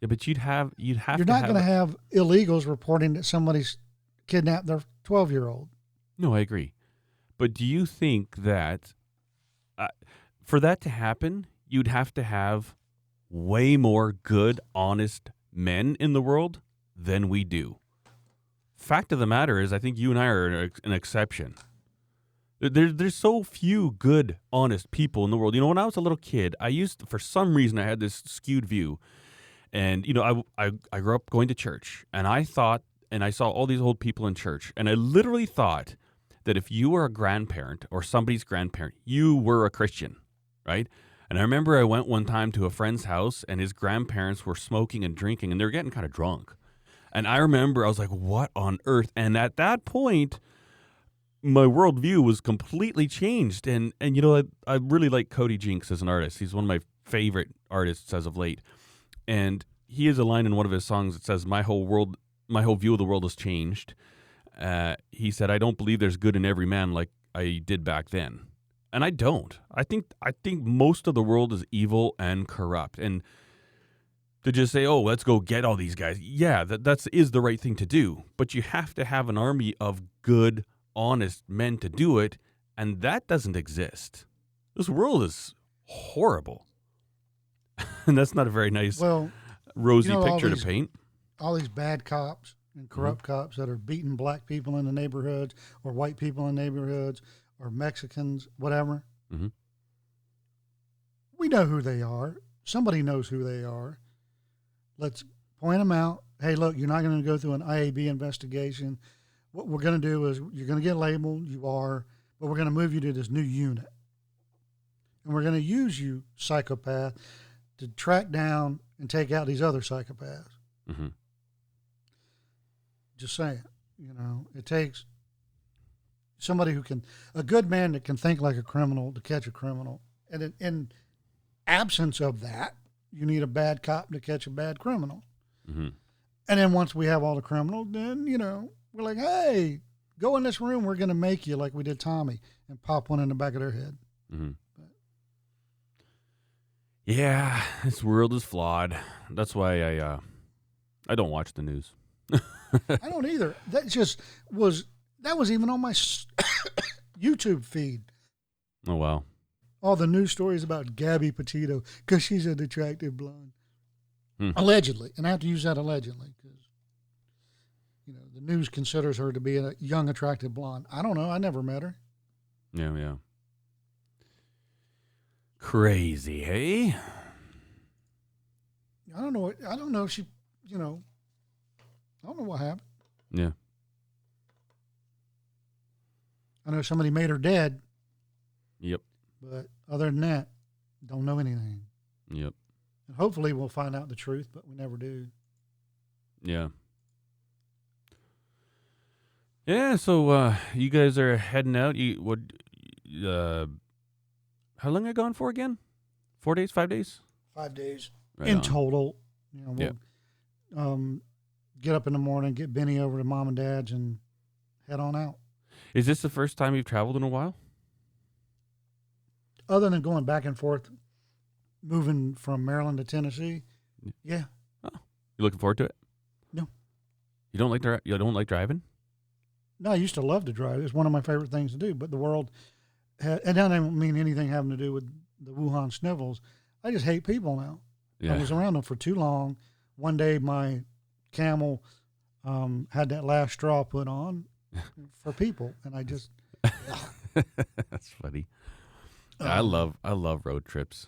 S2: Yeah, but you'd have you'd have
S1: You're not going to have illegals reporting that somebody's kidnapped their 12 year old.
S2: No, I agree. But do you think that uh, for that to happen, you'd have to have way more good, honest men in the world than we do? Fact of the matter is, I think you and I are an, exception. There- There, there's so few good, honest people in the world. You know, when I was a little kid, I used, for some reason, I had this skewed view. And, you know, I, I, I grew up going to church, and I thought, and I saw all these old people in church, and I literally thought that if you were a grandparent or somebody's grandparent, you were a Christian, right? And I remember I went one time to a friend's house, and his grandparents were smoking and drinking, and they were getting kind of drunk. And I remember I was like, what on earth? And at that point, my worldview was completely changed. And and you know, I, I really like Cody Jinks as an artist. He's one of my favorite artists as of late. And he has a line in one of his songs that says, "My whole world, my whole view of the world has changed." Uh, he said, "I don't believe there's good in every man like I did back then." And I don't. I think I think most of the world is evil and corrupt. And to just say, "Oh, let's go get all these guys," yeah, that that's is the right thing to do. But you have to have an army of good, honest men to do it, and that doesn't exist. This world is horrible, and that's not a very nice,
S1: Well,
S2: rosy
S1: you know,
S2: picture
S1: these-
S2: to paint.
S1: all these bad cops and mm-hmm. corrupt cops that are beating black people in the neighborhoods or white people in neighborhoods or Mexicans, whatever.
S2: Mhm.
S1: We know who they are. Somebody knows who they are. Let's point them out. Hey, look, you're not going to go through an IAB investigation. What we're going to do is you're going to get labeled. You are, but we're going to move you to this new unit. And we're going to use you, psychopath, to track down and take out these other psychopaths.
S2: hmm
S1: Just saying, you know, it takes somebody who can, a good man that can think like a criminal to catch a criminal. And in, in absence of that, you need a bad cop to catch a bad criminal.
S2: hmm
S1: And then once we have all the criminals, then, you know, we're like, hey, go in this room. We're going to make you like we did Tommy and pop one in the back of their head.
S2: hmm Yeah, this world is flawed. That's why I uh, I don't watch the news.
S1: I don't either. That just was, that was even on my YouTube feed.
S2: Oh wow.
S1: all the news stories about Gabby Petito because she's an attractive blonde,
S2: Hmm.
S1: allegedly, and I have to use that allegedly because you know the news considers her to be a young, attractive blonde. I don't know. I never met her.
S2: Yeah, yeah. Crazy, hey?
S1: I don't know. what- I don't know if she, you know, I don't know what happened.
S2: Yeah.
S1: I know somebody made her dead,
S2: Yep.
S1: but other than that, don't know anything.
S2: Yep.
S1: And hopefully, we'll find out the truth, but we never do.
S2: Yeah. Yeah, so uh you guys are heading out. You what uh how long are you gone for again? Four days, five days?
S1: Five days
S2: Right
S1: in
S2: on.
S1: total. You know, we'll um, get up in the morning, get Benny over to mom and dad's, and head on out.
S2: Is this the first time you've traveled in a while?
S1: Other than going back and forth, moving from Maryland to Tennessee, yeah,
S2: You looking forward to it?
S1: No.
S2: You don't like dri- you don't like driving?
S1: no, I used to love to drive. It's one of my favorite things to do. But the world, ha- and I don't mean anything having to do with the Wuhan snivels. I just hate people now. I was around them for too long. One day, my camel um, had that last straw put on for people, and I just
S2: That's funny. I
S1: um,
S2: love I love road trips.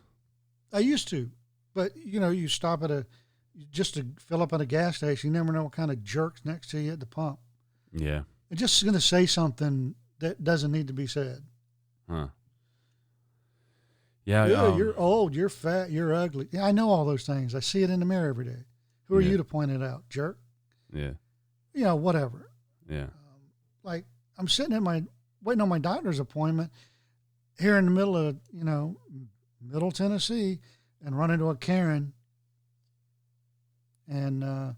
S1: I used to, but you know, you stop at a just to fill up at a gas station. You never know what kind of jerks next to you at the pump.
S2: Yeah.
S1: Just going to say something that doesn't need to be said.
S2: Huh. Yeah.
S1: Yeah,
S2: um,
S1: you're old, you're fat, you're ugly. Yeah, I know all those things. I see it in the mirror every day. Who are
S2: Yeah.
S1: you to point it out, jerk?
S2: yeah.
S1: You know, whatever.
S2: Yeah.
S1: Like I'm sitting at my waiting on my doctor's appointment here in the middle of you know middle Tennessee and run into a Karen and uh,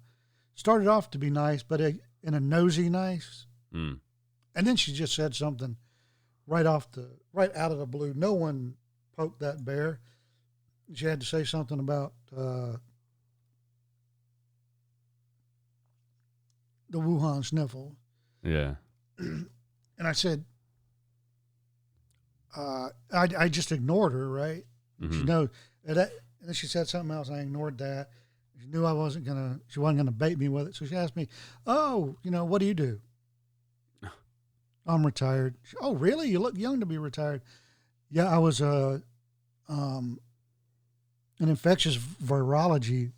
S1: started off to be nice, but a, in a nosy nice,
S2: Mm.
S1: and then she just said something right off the right out of the blue. No one poked that bear. She had to say something about uh, the Wuhan sniffle,
S2: Yeah.
S1: and I said, uh, I, I just ignored her, right? She
S2: Mhm.
S1: knows. And, that, and then she said something else. I ignored that. She knew I wasn't gonna. She wasn't gonna bait me with it. So she asked me, "Oh, you know, what do you do?" I'm retired. She, oh, really? You look young to be retired. Yeah, I was a um, an infectious virology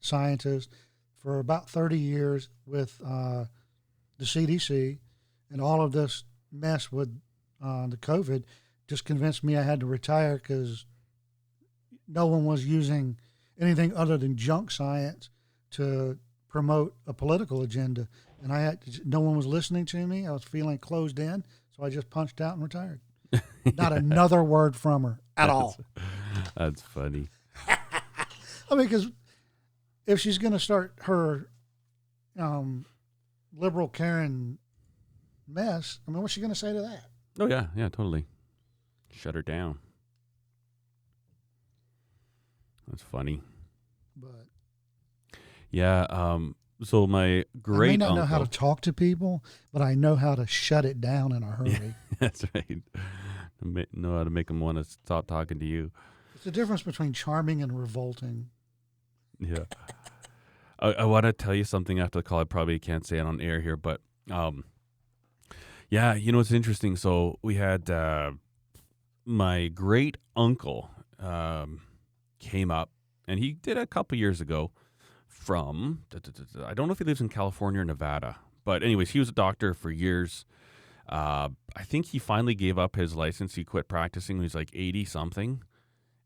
S1: scientist for about 30 years with uh, the CDC, and all of this mess with uh, the COVID just convinced me I had to retire because no one was using anything other than junk science to promote a political agenda, and I had no one was listening to me. I was feeling closed in, so I just punched out and retired. Not another word from her at all.
S2: That's funny.
S1: I mean, because if she's going to start her um, liberal Karen mess, I mean, what's she going to say to that?
S2: Oh yeah, yeah, totally. Shut her down. That's funny.
S1: But
S2: Yeah. Um. So my great
S1: I may not
S2: uncle.
S1: know how to talk to people, but I know how to shut it down in a hurry.
S2: That's right. Know how to make them want to stop talking to you.
S1: It's the difference between charming and revolting.
S2: Yeah. I, I want to tell you something after the call. I probably can't say it on air here, but um, yeah, you know it's interesting. So we had uh, my great uncle um, came up, and he did a couple years ago from I don't know if he lives in California or Nevada, but anyways, he was a doctor for years. Uh, I think he finally gave up his license. He quit practicing when he was like eighty something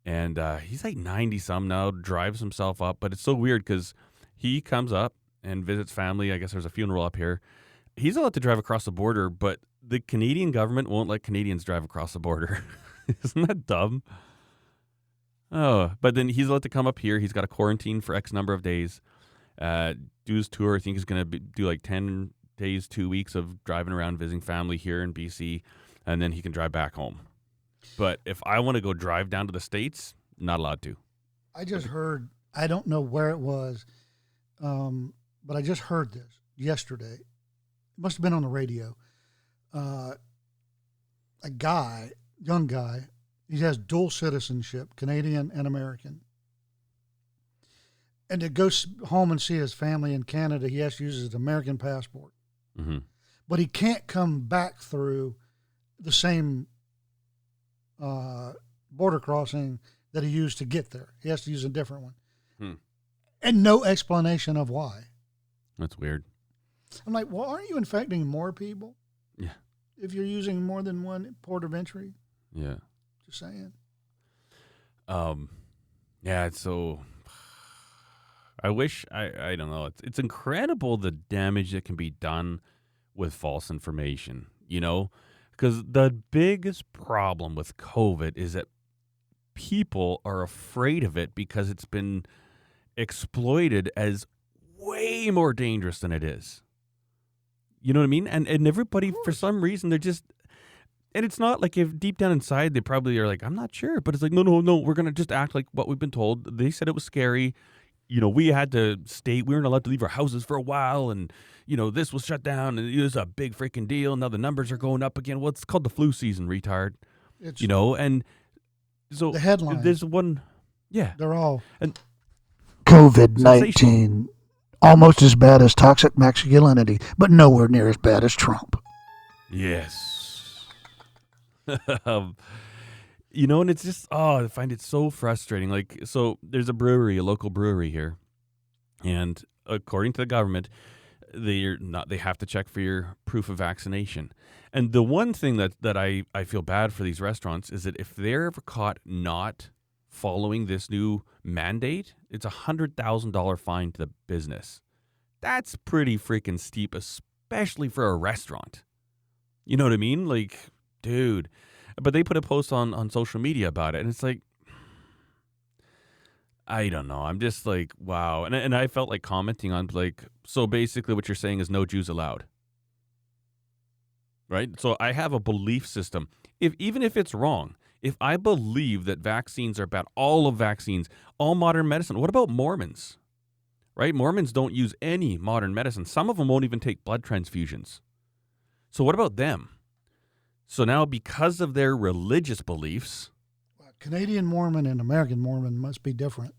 S2: and uh, he's like 90 some now drives himself up but it's so weird because he comes up and visits family i guess there's a funeral up here he's allowed to drive across the border but the canadian government won't let canadians drive across the border. Isn't that dumb? Oh but then he's allowed to come up here. He's got a quarantine for x number of days uh, do his tour. I think he's going to do like 10 days two weeks of driving around visiting family here in bc and then he can drive back home. But if I want to go drive down to the states, not allowed to.
S1: I just heard, I don't know where it was, um, but I just heard this yesterday. Must have been on the radio. Uh, a guy, young guy, he has dual citizenship, Canadian and American. And to go home and see his family in Canada, he has to use his American passport.
S2: Mm-hmm.
S1: But he can't come back through the same uh, border crossing that he used to get there. He has to use a different one.
S2: Hmm.
S1: And no explanation of why.
S2: That's weird.
S1: I'm like, well, aren't you infecting more people
S2: Yeah.
S1: if you're using more than one port of entry?
S2: Yeah.
S1: Just saying.
S2: Um. Yeah. It's so. I wish I. I don't know. It's it's incredible the damage that can be done with false information. You know, because the biggest problem with COVID is that people are afraid of it because it's been exploited as way more dangerous than it is. You know what I mean? And and everybody for some reason they're just and it's not like if deep down inside they probably are like, I'm not sure, but it's like, no, no, no, we're gonna just act like what we've been told. They said it was scary. You know, we had to stay. We weren't allowed to leave our houses for a while, and you know, this was shut down, and it was a big freaking deal. Now the numbers are going up again. Well, it's called the flu season, retard.
S1: It's
S2: You know, and so
S1: the headline.
S2: there's one, yeah,
S1: They're all
S2: And-
S1: COVID 19. Almost as bad as toxic masculinity, but nowhere near as bad as Trump.
S2: Yes. um, you know, and it's just oh, I find it so frustrating. Like, so there's a brewery, a local brewery here, and according to the government, they're not. They have to check for your proof of vaccination. And the one thing that that I I feel bad for these restaurants is that if they're ever caught not following this new mandate, it's a hundred thousand dollar fine to the business. That's pretty freaking steep, especially for a restaurant. You know what I mean? Like, dude. But they put a post on on social media about it, and it's like, I don't know. I'm just like, wow. And and I felt like commenting on like, so basically, what you're saying is no Jews allowed, right? So I have a belief system. If even if it's wrong, if I believe that vaccines are bad, all of vaccines, all modern medicine. What about Mormons? right? Mormons don't use any modern medicine. Some of them won't even take blood transfusions. So what about them? So now, because of their religious beliefs,
S1: Canadian Mormon and American Mormon must be different.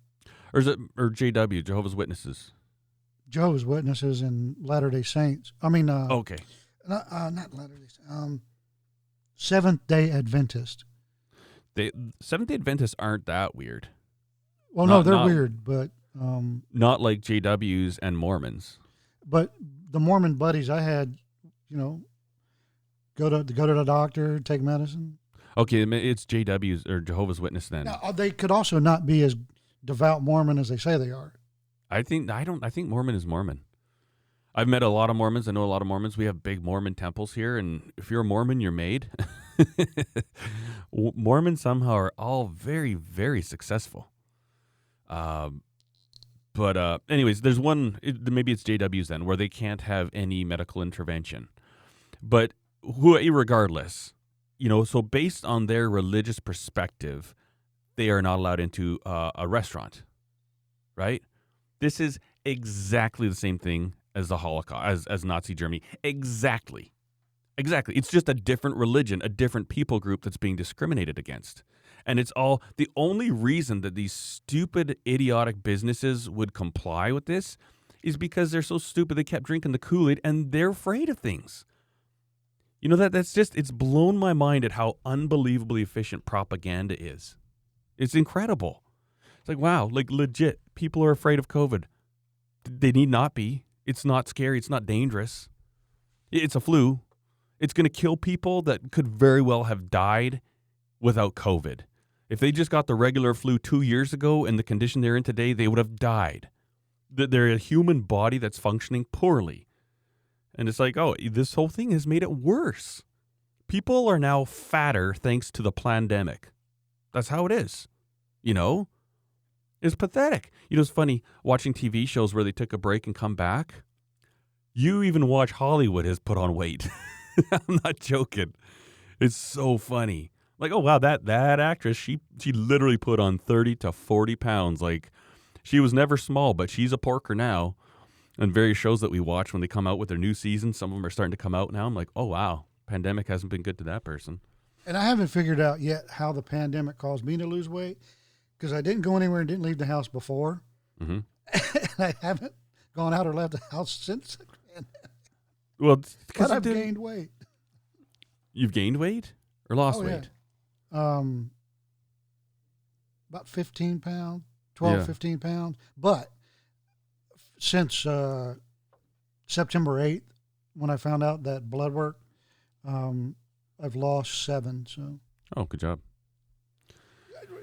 S2: or is it or JW Jehovah's Witnesses?
S1: Jehovah's Witnesses and Latter Day Saints. I mean, uh,
S2: Okay,
S1: not, uh, not Latter Day. Um, Seventh Day Adventist.
S2: They Seventh Day Adventists aren't that weird.
S1: Well, no, they're
S2: not-
S1: weird, but um,
S2: Not like JWs and Mormons.
S1: but the Mormon buddies I had, you know, go to go to the doctor, take medicine.
S2: Okay, it's JWs or Jehovah's Witness then.
S1: Now, uh, they could also not be as devout Mormon as they say they are.
S2: I think I don't. I think Mormon is Mormon. I've met a lot of Mormons. I know a lot of Mormons. We have big Mormon temples here, and if you're a Mormon, you're made. Mormons somehow are all very, very successful. Um, but uh, anyways, there's one. It, maybe it's JWs then, where they can't have any medical intervention. But who, regardless, you know, so based on their religious perspective, they are not allowed into uh, a restaurant, right? This is exactly the same thing as the Holocaust, as, as Nazi Germany. Exactly. Exactly. It's just a different religion, a different people group that's being discriminated against. And it's all the only reason that these stupid, idiotic businesses would comply with this is because they're so stupid they kept drinking the Kool Aid and they're afraid of things. You know, that that's just, it's blown my mind at how unbelievably efficient propaganda is. It's incredible. It's like, wow, like legit, people are afraid of COVID. They need not be. It's not scary. It's not dangerous. It's a flu. It's going to kill people that could very well have died without COVID. If they just got the regular flu two years ago and the condition they're in today, they would have died. Th- They're a human body that's functioning poorly. And it's like, oh, this whole thing has made it worse. People are now fatter thanks to the pandemic. That's how it is. You know? It's pathetic. You know, it's funny watching TV shows where they took a break and come back. You even watch Hollywood has put on weight. I'm not joking. It's so funny. Like, oh wow, that that actress, she she literally put on 30 to 40 pounds. Like she was never small, but she's a porker now. And various shows that we watch when they come out with their new season, some of them are starting to come out now. I'm like, oh wow, pandemic hasn't been good to that person.
S1: And I haven't figured out yet how the pandemic caused me to lose weight because I didn't go anywhere and didn't leave the house before.
S2: hmm
S1: and I haven't gone out or left the house since.
S2: Well, because
S1: I've gained weight.
S2: you've gained weight or lost
S1: Oh, yeah.
S2: weight.
S1: Um, about 15 pounds, 12,
S2: Yeah.
S1: 15 pounds. But since uh, September 8th, when I found out that blood work, um, I've lost seven. So
S2: Oh, good job.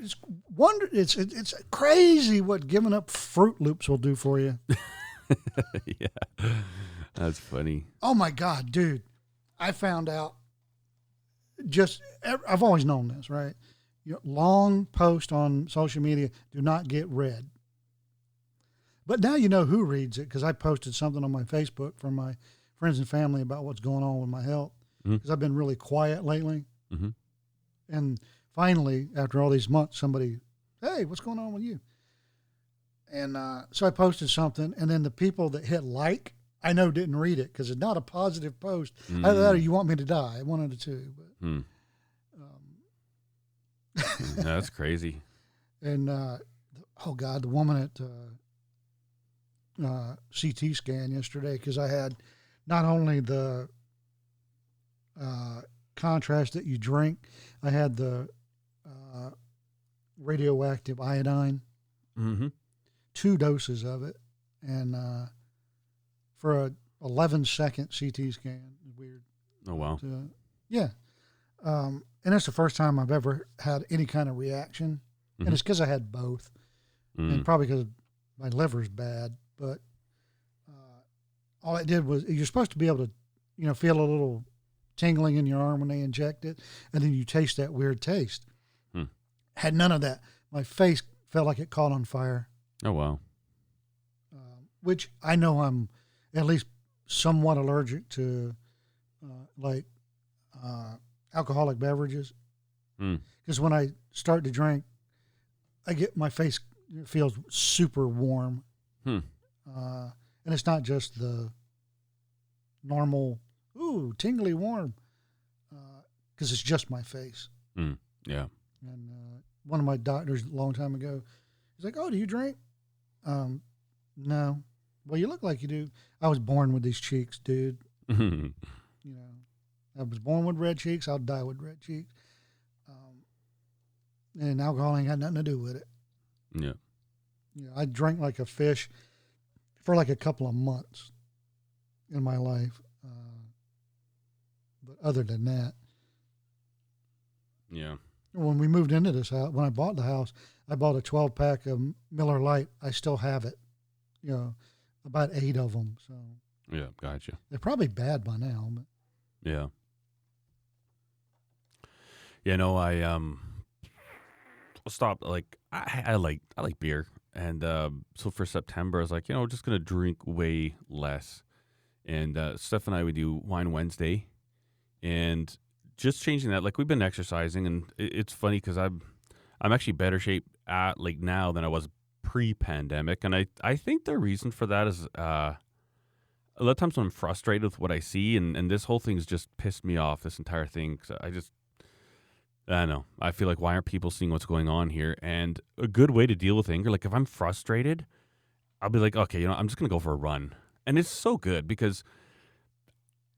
S1: It's wonder it's it, it's crazy what giving up Fruit Loops will do for you.
S2: yeah, that's funny.
S1: Oh my God, dude! I found out. Just I've always known this, right? You know, long post on social media do not get read. But now you know who reads it because I posted something on my Facebook for my friends and family about what's going on with my health because I've been really quiet lately.
S2: Mhm.
S1: And finally, after all these months, somebody, hey, what's going on with you? And uh, so I posted something, and then the people that hit like, I know didn't read it because it's not a positive post. Either that or you want me to die. One of the two. But,
S2: Hmm.
S1: um,
S2: That's crazy.
S1: and uh, oh God, the woman at uh, uh, CT scan yesterday because I had not only the uh, contrast that you drink, I had the uh, radioactive iodine,
S2: Mm-hmm.
S1: two doses of it, and uh, for a 11 second CT scan, weird.
S2: Oh wow.
S1: Uh, yeah, um, and it's the first time I've ever had any kind of reaction,
S2: Mhm.
S1: and it's because I had both.
S2: Mm.
S1: and probably because my liver's bad. But uh, all it did was you're supposed to be able to, you know, feel a little tingling in your arm when they inject it, and then you taste that weird taste.
S2: Hmm.
S1: Had none of that. My face felt like it caught on fire,
S2: Oh wow.
S1: um, which I know I'm at least somewhat allergic to, uh, like uh, alcoholic beverages.
S2: Mm.
S1: Because when I start to drink, I get my face feels super warm.
S2: Hmm.
S1: uh, and it's not just the normal ooh tingly warm because it's just my face.
S2: Yeah.
S1: And uh, one of my doctors a long time ago, he's like, "Oh, do you drink?" Um, no. Well, you look like you do. I was born with these cheeks, dude. You know, I was born with red cheeks. I'll die with red cheeks. Um, and alcohol ain't got nothing to do with it. You know, I drank like a fish for like a couple of months in my life. Uh, but other than that,
S2: Yeah.
S1: When we moved into this house, when I bought the house, I bought a 12 pack of Miller Lite. I still have it, you know, about eight of them. So
S2: Yeah. Gotcha.
S1: they're probably bad by now. But
S2: Yeah. you know, I um stopped like I, I like I like beer. And uh, so for September I was like, you know, just gonna drink way less. And uh Steph and I would do wine Wednesday and just changing that, like we've been exercising and it, it's funny because I'm I'm actually better shape at like now than I was pre pandemic. And I, I think the reason for that is uh a lot of times when I'm frustrated with what I see, and, and this whole thing's just pissed me off, this entire thing. I just, I don't know. I feel like, why aren't people seeing what's going on here? And a good way to deal with anger, like if I'm frustrated, I'll be like, okay, you know, I'm just to go for a run. And it's so good because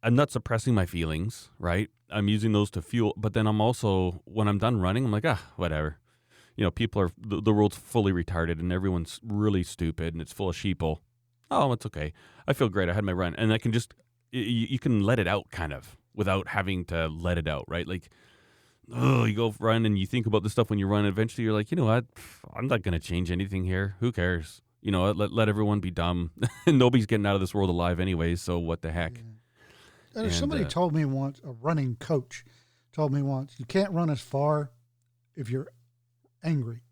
S2: I'm not suppressing my feelings, right? I'm using those to fuel, but then I'm also, when I'm done running, I'm like, ah, whatever. You know, people are, the, the world's fully retarded and everyone's really stupid and it's full of sheeple. Oh, it's okay. I feel great. I had my run, and I can just you, you can let it out kind of without having to let it out, right? Like, oh, you go run and you think about the stuff when you run. Eventually, you're like, you know what? I'm not to change anything here. Who cares? You know, let let everyone be dumb. Nobody's getting out of this world alive anyways. So what the heck?
S1: yeah. And if somebody
S2: uh,
S1: told me once, a running coach told me once, you can't run as far if you're angry.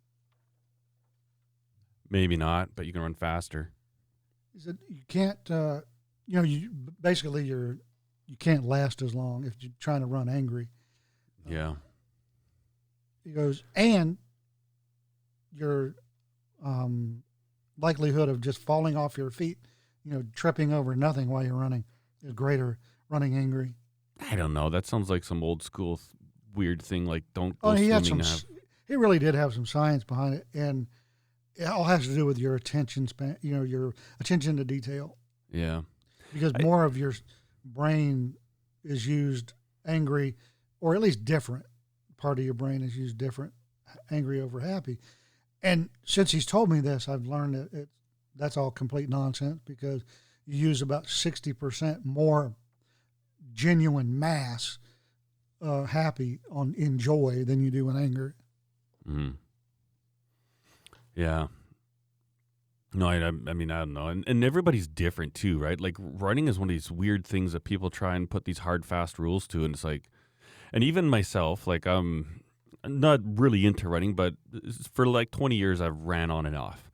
S2: Maybe not, but you can run faster.
S1: He said you can't, uh, you know, you basically you're you can't last as long if you're trying to run angry.
S2: Yeah.
S1: He goes, and your um, likelihood of just falling off your feet, you know, tripping over nothing while you're running is greater running angry.
S2: I don't know. That sounds like some old school th- weird thing. Like don't oh, go
S1: Oh, he had some.
S2: have-
S1: He really did have some science behind it, and it all has to do with your attention span. You know, your attention to detail,
S2: Yeah.
S1: because
S2: I-
S1: more of your brain is used angry, or at least different. Part of your brain is used different, angry over happy. And since he's told me this, I've learned that it, that's all complete nonsense because you use about sixty percent more genuine mass uh, happy on in joy than you do in anger.
S2: hmm Yeah. No, I, I mean, I don't know. And, and everybody's different too, right? Like running is one of these weird things that people try and put these hard, fast rules to. And it's like, and even myself, like I'm not really into running, but for like 20 years, I've ran on and off.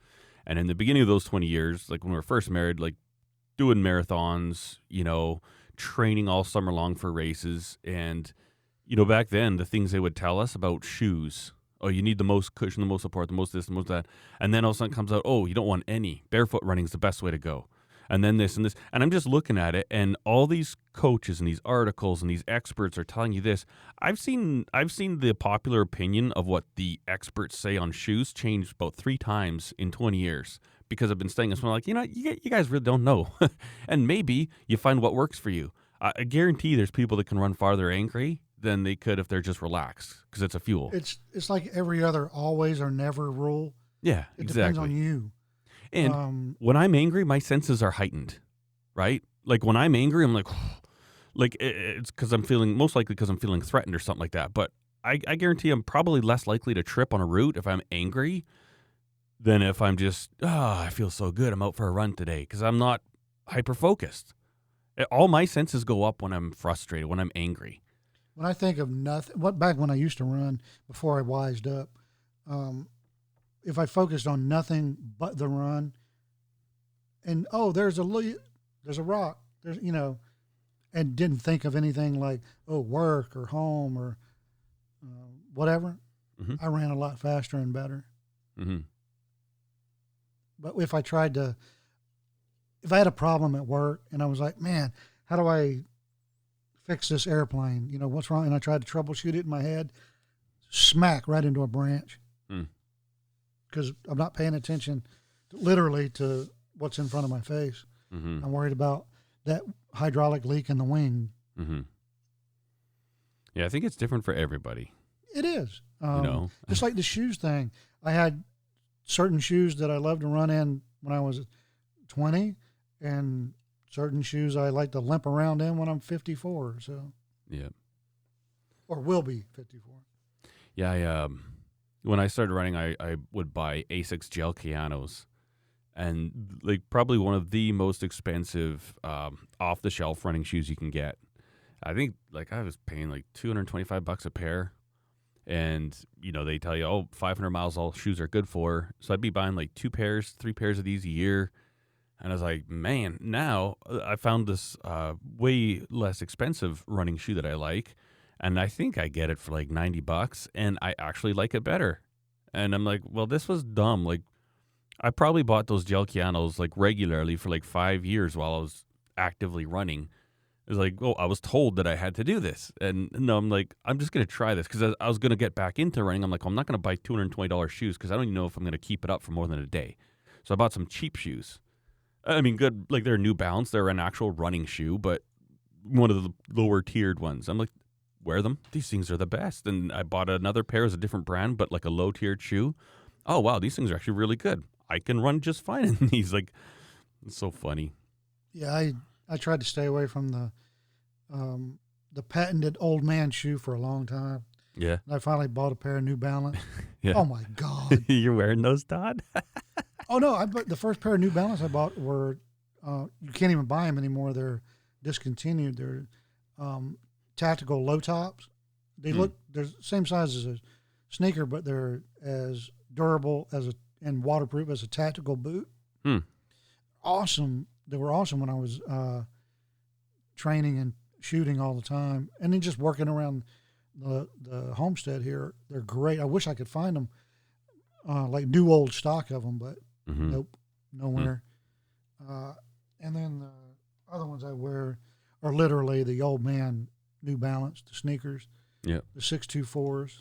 S2: And in the beginning of those 20 years, like when we were first married, like doing marathons, you know, training all summer long for races. And, you know, back then, the things they would tell us about shoes oh, you need the most cushion, the most support, the most this, the most that. And then all of a sudden comes out, oh, you don't want any. Barefoot running is the best way to go. And then this and this. And I'm just looking at it, and all these coaches and these articles and these experts are telling you this. I've seen I've seen the popular opinion of what the experts say on shoes change about three times in 20 years because I've been studying this. I'm like, you know, you, you guys really don't know. and maybe you find what works for you. I, I guarantee there's people that can run farther angry than they could if they're just relaxed because it's a fuel.
S1: It's it's like every other always or never rule.
S2: Yeah,
S1: It
S2: exactly.
S1: depends on you.
S2: And
S1: um,
S2: when I'm angry, my senses are heightened, right? Like when I'm angry, I'm like, like it's because I'm feeling most likely because I'm feeling threatened or something like that. But I, I guarantee I'm probably less likely to trip on a route if I'm angry than if I'm just, ah, I feel so good. I'm out for a run today because I'm not hyper focused. All my senses go up when I'm frustrated, when I'm angry.
S1: when I think of nothing, what back when I used to run before I wised up, um, if I focused on nothing but the run, and oh, there's a there's a rock, there's you know, and didn't think of anything like oh work or home or uh, whatever,
S2: Mhm.
S1: I ran a lot faster and better.
S2: hmm
S1: But if I tried to if I had a problem at work and I was like, man, how do I fix this airplane? You know, what's wrong? And I tried to troubleshoot it in my head, smack right into a branch
S2: Hmm.
S1: because I'm not paying attention literally to what's in front of my face.
S2: Mm-hmm.
S1: I'm worried about that hydraulic leak in the wing.
S2: Mm-hmm. Yeah, I think it's different for everybody.
S1: It is.
S2: You
S1: Um,
S2: know,
S1: just like the shoes thing. I had certain shoes that I love to run in when I was 20, and certain shoes I like to limp around in when I'm 54. So,
S2: yeah,
S1: or will be 54.
S2: yeah. I, um, when I started running, I, I would buy Asics gel Kayanos, and like probably one of the most expensive um, off the shelf running shoes you can get. I think like I was paying like 225 bucks a pair. And you know they tell you, oh, 500 miles all shoes are good for. So I'd be buying like two pairs, three pairs of these a year, and I was like, man, now uh, I found this uh, way less expensive running shoe that I like, and I think I get it for like 90 bucks, and I actually like it better. And I'm like, well, this was dumb. Like, I probably bought those gel Kayanos like regularly for like five years while I was actively running. It was like, oh, I was told that I had to do this, and no, I'm like, I'm just gonna try this because I, I was gonna get back into running. I'm like, I'm not gonna buy 220 dollars shoes because I don't even know if I'm gonna keep it up for more than a day. So I bought some cheap shoes. I mean, good, like they're New Balance. They're an actual running shoe, but one of the lower tiered ones. I'm like, wear them. These things are the best. And I bought another pair as a different brand, but like a low tiered shoe. Oh wow, these things are actually really good. I can run just fine in these. Like, it's so funny.
S1: Yeah, I I tried to stay away from the um, the patented old man shoe for a long time.
S2: Yeah,
S1: And I finally bought a pair of New Balance.
S2: yeah.
S1: Oh my God!
S2: You're wearing those, Todd?
S1: oh no, I bought the first pair of New Balance I bought were uh, you can't even buy them anymore. They're discontinued. They're um, tactical low tops. They
S2: Hmm.
S1: look they're the same size as a sneaker, but they're as durable as a and waterproof as a tactical boot.
S2: Hmm.
S1: Awesome. They were awesome when I was uh, training and shooting all the time, and then just working around the the homestead here. They're great. I wish I could find them, uh, like new old stock of them, but
S2: Mm-hmm.
S1: Nope, nowhere. Uh, and then the other ones I wear are literally the old man New Balance, the sneakers,
S2: Yep.
S1: the six two fours.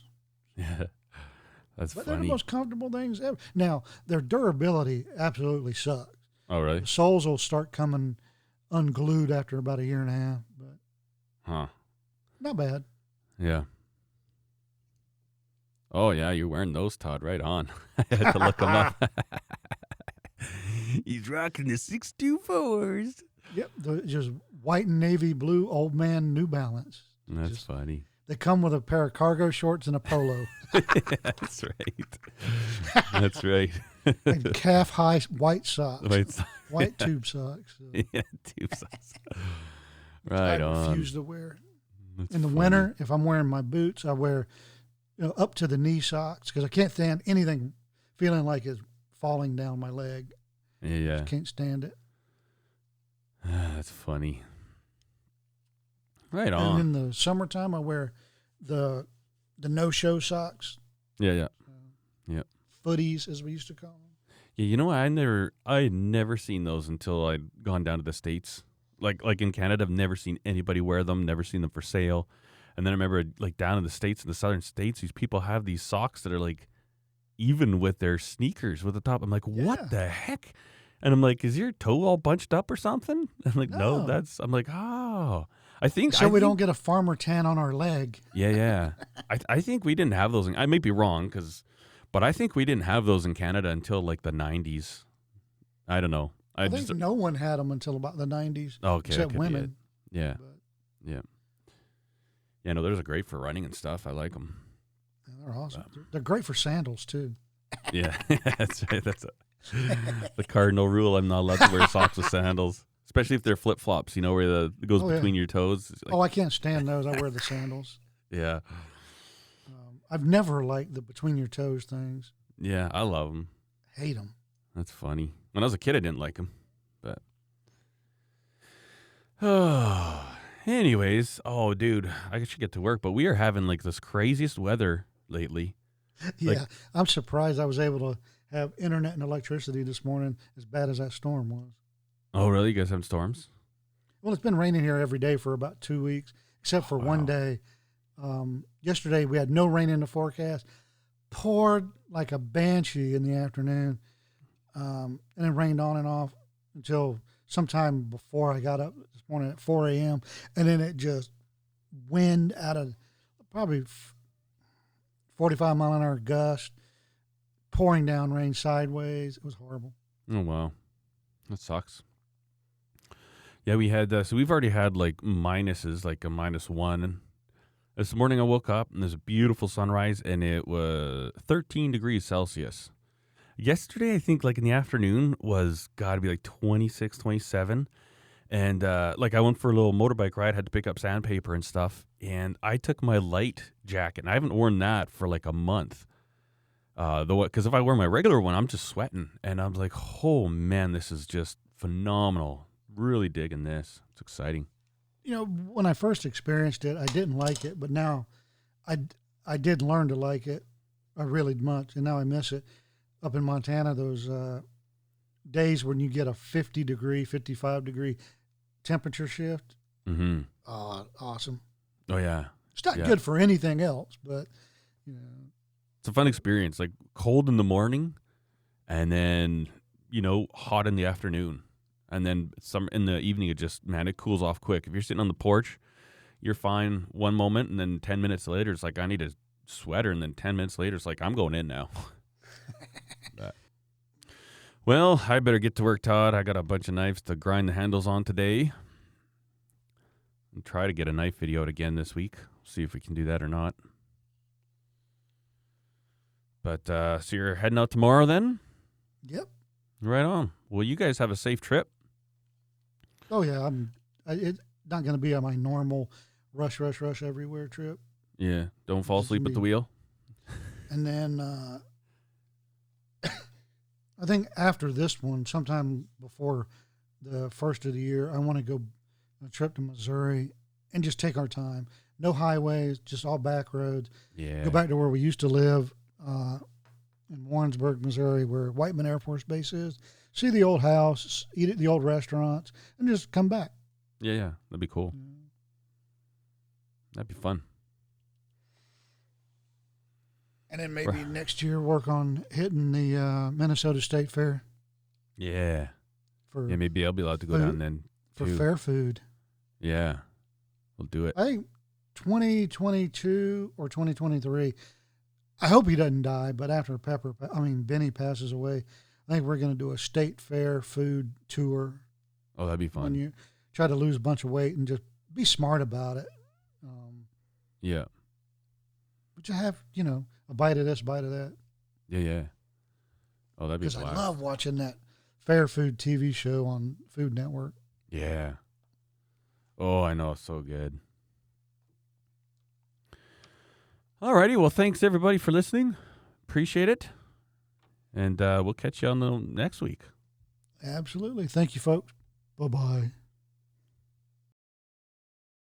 S2: Yeah, that's
S1: But they're the most comfortable things ever. Now their durability absolutely sucks.
S2: Oh, really?
S1: The soles will start coming unglued after about a year and a half, but
S2: Huh?
S1: not bad.
S2: Yeah. Oh yeah, you're wearing those, Todd. Right on. I had to look them up. He's rocking the six two fours.
S1: Yep, just white and navy blue old man New Balance.
S2: That's
S1: Just-
S2: funny.
S1: They come with a pair of cargo shorts and a polo
S2: That's right. That's right.
S1: And calf high white socks,
S2: Wait, so-
S1: white tube socks. So
S2: yeah, tube socks.
S1: I
S2: Right on.
S1: refuse to wear.
S2: That's
S1: in the
S2: funny.
S1: winter, if I'm wearing my boots, I wear you know up to the knee socks because I can't stand anything feeling like it's falling down my leg.
S2: Yeah, yeah.
S1: Can't stand it.
S2: That's funny. Right
S1: And
S2: on.
S1: in the summertime, I wear the the no show socks,
S2: Yeah, yeah.
S1: Footies as we used to call them.
S2: Yeah, you know what? I never, I had never seen those until I'd gone down to the states. Like, like in Canada, I've never seen anybody wear them. Never seen them for sale. And then I remember, like down in the states, in the southern states, these people have these socks that are like even with their sneakers with the top. I'm like,
S1: Yeah.
S2: what the heck? And I'm like, is your toe all bunched up or something? I'm like, no,
S1: No.
S2: that's. I'm like, oh, I think
S1: So
S2: I
S1: we
S2: think-
S1: don't get a farmer tan on our leg.
S2: Yeah, yeah. I I think we didn't have those. I may be wrong, because, but I think we didn't have those in Canada until like the '90s. I don't know. I,
S1: I, think
S2: just
S1: no one had them until about the 90s,
S2: oh, okay,
S1: except
S2: could be it.
S1: women.
S2: Yeah,
S1: But
S2: yeah. No, those are great for running and stuff. I like them.
S1: yeah, they're awesome. They're, they're great for sandals too.
S2: Yeah, that's right. That's a, the cardinal rule. I'm not allowed to wear socks with sandals, especially if they're flip flops. You know, where the it goes
S1: Oh, yeah.
S2: between your toes. Oh, like-
S1: oh, I can't stand those. I wear the sandals.
S2: yeah,
S1: I've never liked the between your toes things.
S2: yeah. I love them.
S1: Hate them.
S2: That's funny. When I was a kid, I didn't like them, but. Oh, anyways, oh, dude, I should get to work. But we are having like this craziest weather lately. Like-
S1: Yeah, I'm surprised I was able to have internet and electricity this morning as bad as that storm was.
S2: Oh, really? You guys having storms?
S1: Well, it's been raining here every day for about two weeks, except for
S2: Wow.
S1: one day. Um, yesterday we had no rain in the forecast. Poured like a banshee in the afternoon, um, and it rained on and off until sometime before I got up this morning at 4 a.m. And then it just wind out of probably 45 mile an hour gust, pouring down rain sideways. It was horrible.
S2: Oh wow, that sucks. Yeah, we had uh, so we've already had like minuses, like a minus one. This morning I woke up and there's a beautiful sunrise, and it was 13 degrees Celsius. Yesterday, I think like in the afternoon was got to be like 26, 27. And uh, like I went for a little motorbike ride, had to pick up sandpaper and stuff, and I took my light jacket, and I haven't worn that for like a month. Uh, the because if I wear my regular one, I'm just sweating, and I'm like, oh man, this is just phenomenal. Really digging this. It's exciting.
S1: You know, when I first experienced it, I didn't like it, but now I, I did learn to like it. I really much, and now I miss it. Up in Montana, those uh, days when you get a 50 degree, 55 degree temperature shift,
S2: Mm-hmm.
S1: uh, awesome.
S2: Oh yeah,
S1: It's not
S2: Yeah.
S1: good for anything else, but you know,
S2: it's a fun experience. Like cold in the morning, and then you know hot in the afternoon, and then some in the evening. It just man, it cools off quick. If you're sitting on the porch, you're fine one moment, and then ten minutes later, it's like I need a sweater, and then ten minutes later, it's like I'm going in now. Well, I better get to work, Todd. I got a bunch of knives to grind the handles on today. And try to get a knife video out again this week. See if we can do that or not. But uh, so you're heading out tomorrow then?
S1: yep.
S2: Right on. Well, you guys have a safe trip.
S1: Oh yeah, I'm. I, it's not going to be on my normal rush, rush, rush everywhere trip.
S2: Yeah. Don't fall asleep at the wheel.
S1: And then uh, I think after this one, sometime before the first of the year, I want to go a trip to Missouri and just take our time. No highways, just all back roads.
S2: Yeah.
S1: Go back to where we used to live uh, in Warrensburg, Missouri, where Whiteman Air Force Base is. See the old house, eat at the old restaurants, and just come back.
S2: Yeah, yeah. That'd be cool. That'd be fun.
S1: And then maybe next year work on hitting the uh, Minnesota State Fair
S2: Yeah.
S1: for
S2: Yeah, maybe I'll be allowed to go
S1: Food.
S2: down then.
S1: for
S2: too.
S1: fair food.
S2: Yeah. We'll do it.
S1: I think 2022 or 2023. I hope he doesn't die, but after Pepper, I mean Benny passes away, I think we're going to do a state fair food tour
S2: Oh, that'd be
S1: when
S2: fun.
S1: you try to lose a bunch of weight and just be smart about it. Um,
S2: Yeah.
S1: but you have, you know, a bite of this, bite of that.
S2: Yeah, yeah. Oh, that'd be
S1: Because I love watching that fair food TV show on Food Network.
S2: Yeah. Oh, I know. It's so good. Alrighty. Well, thanks everybody for listening. Appreciate it. And uh, we'll catch you on the next week.
S1: Absolutely. Thank you, folks. Bye bye.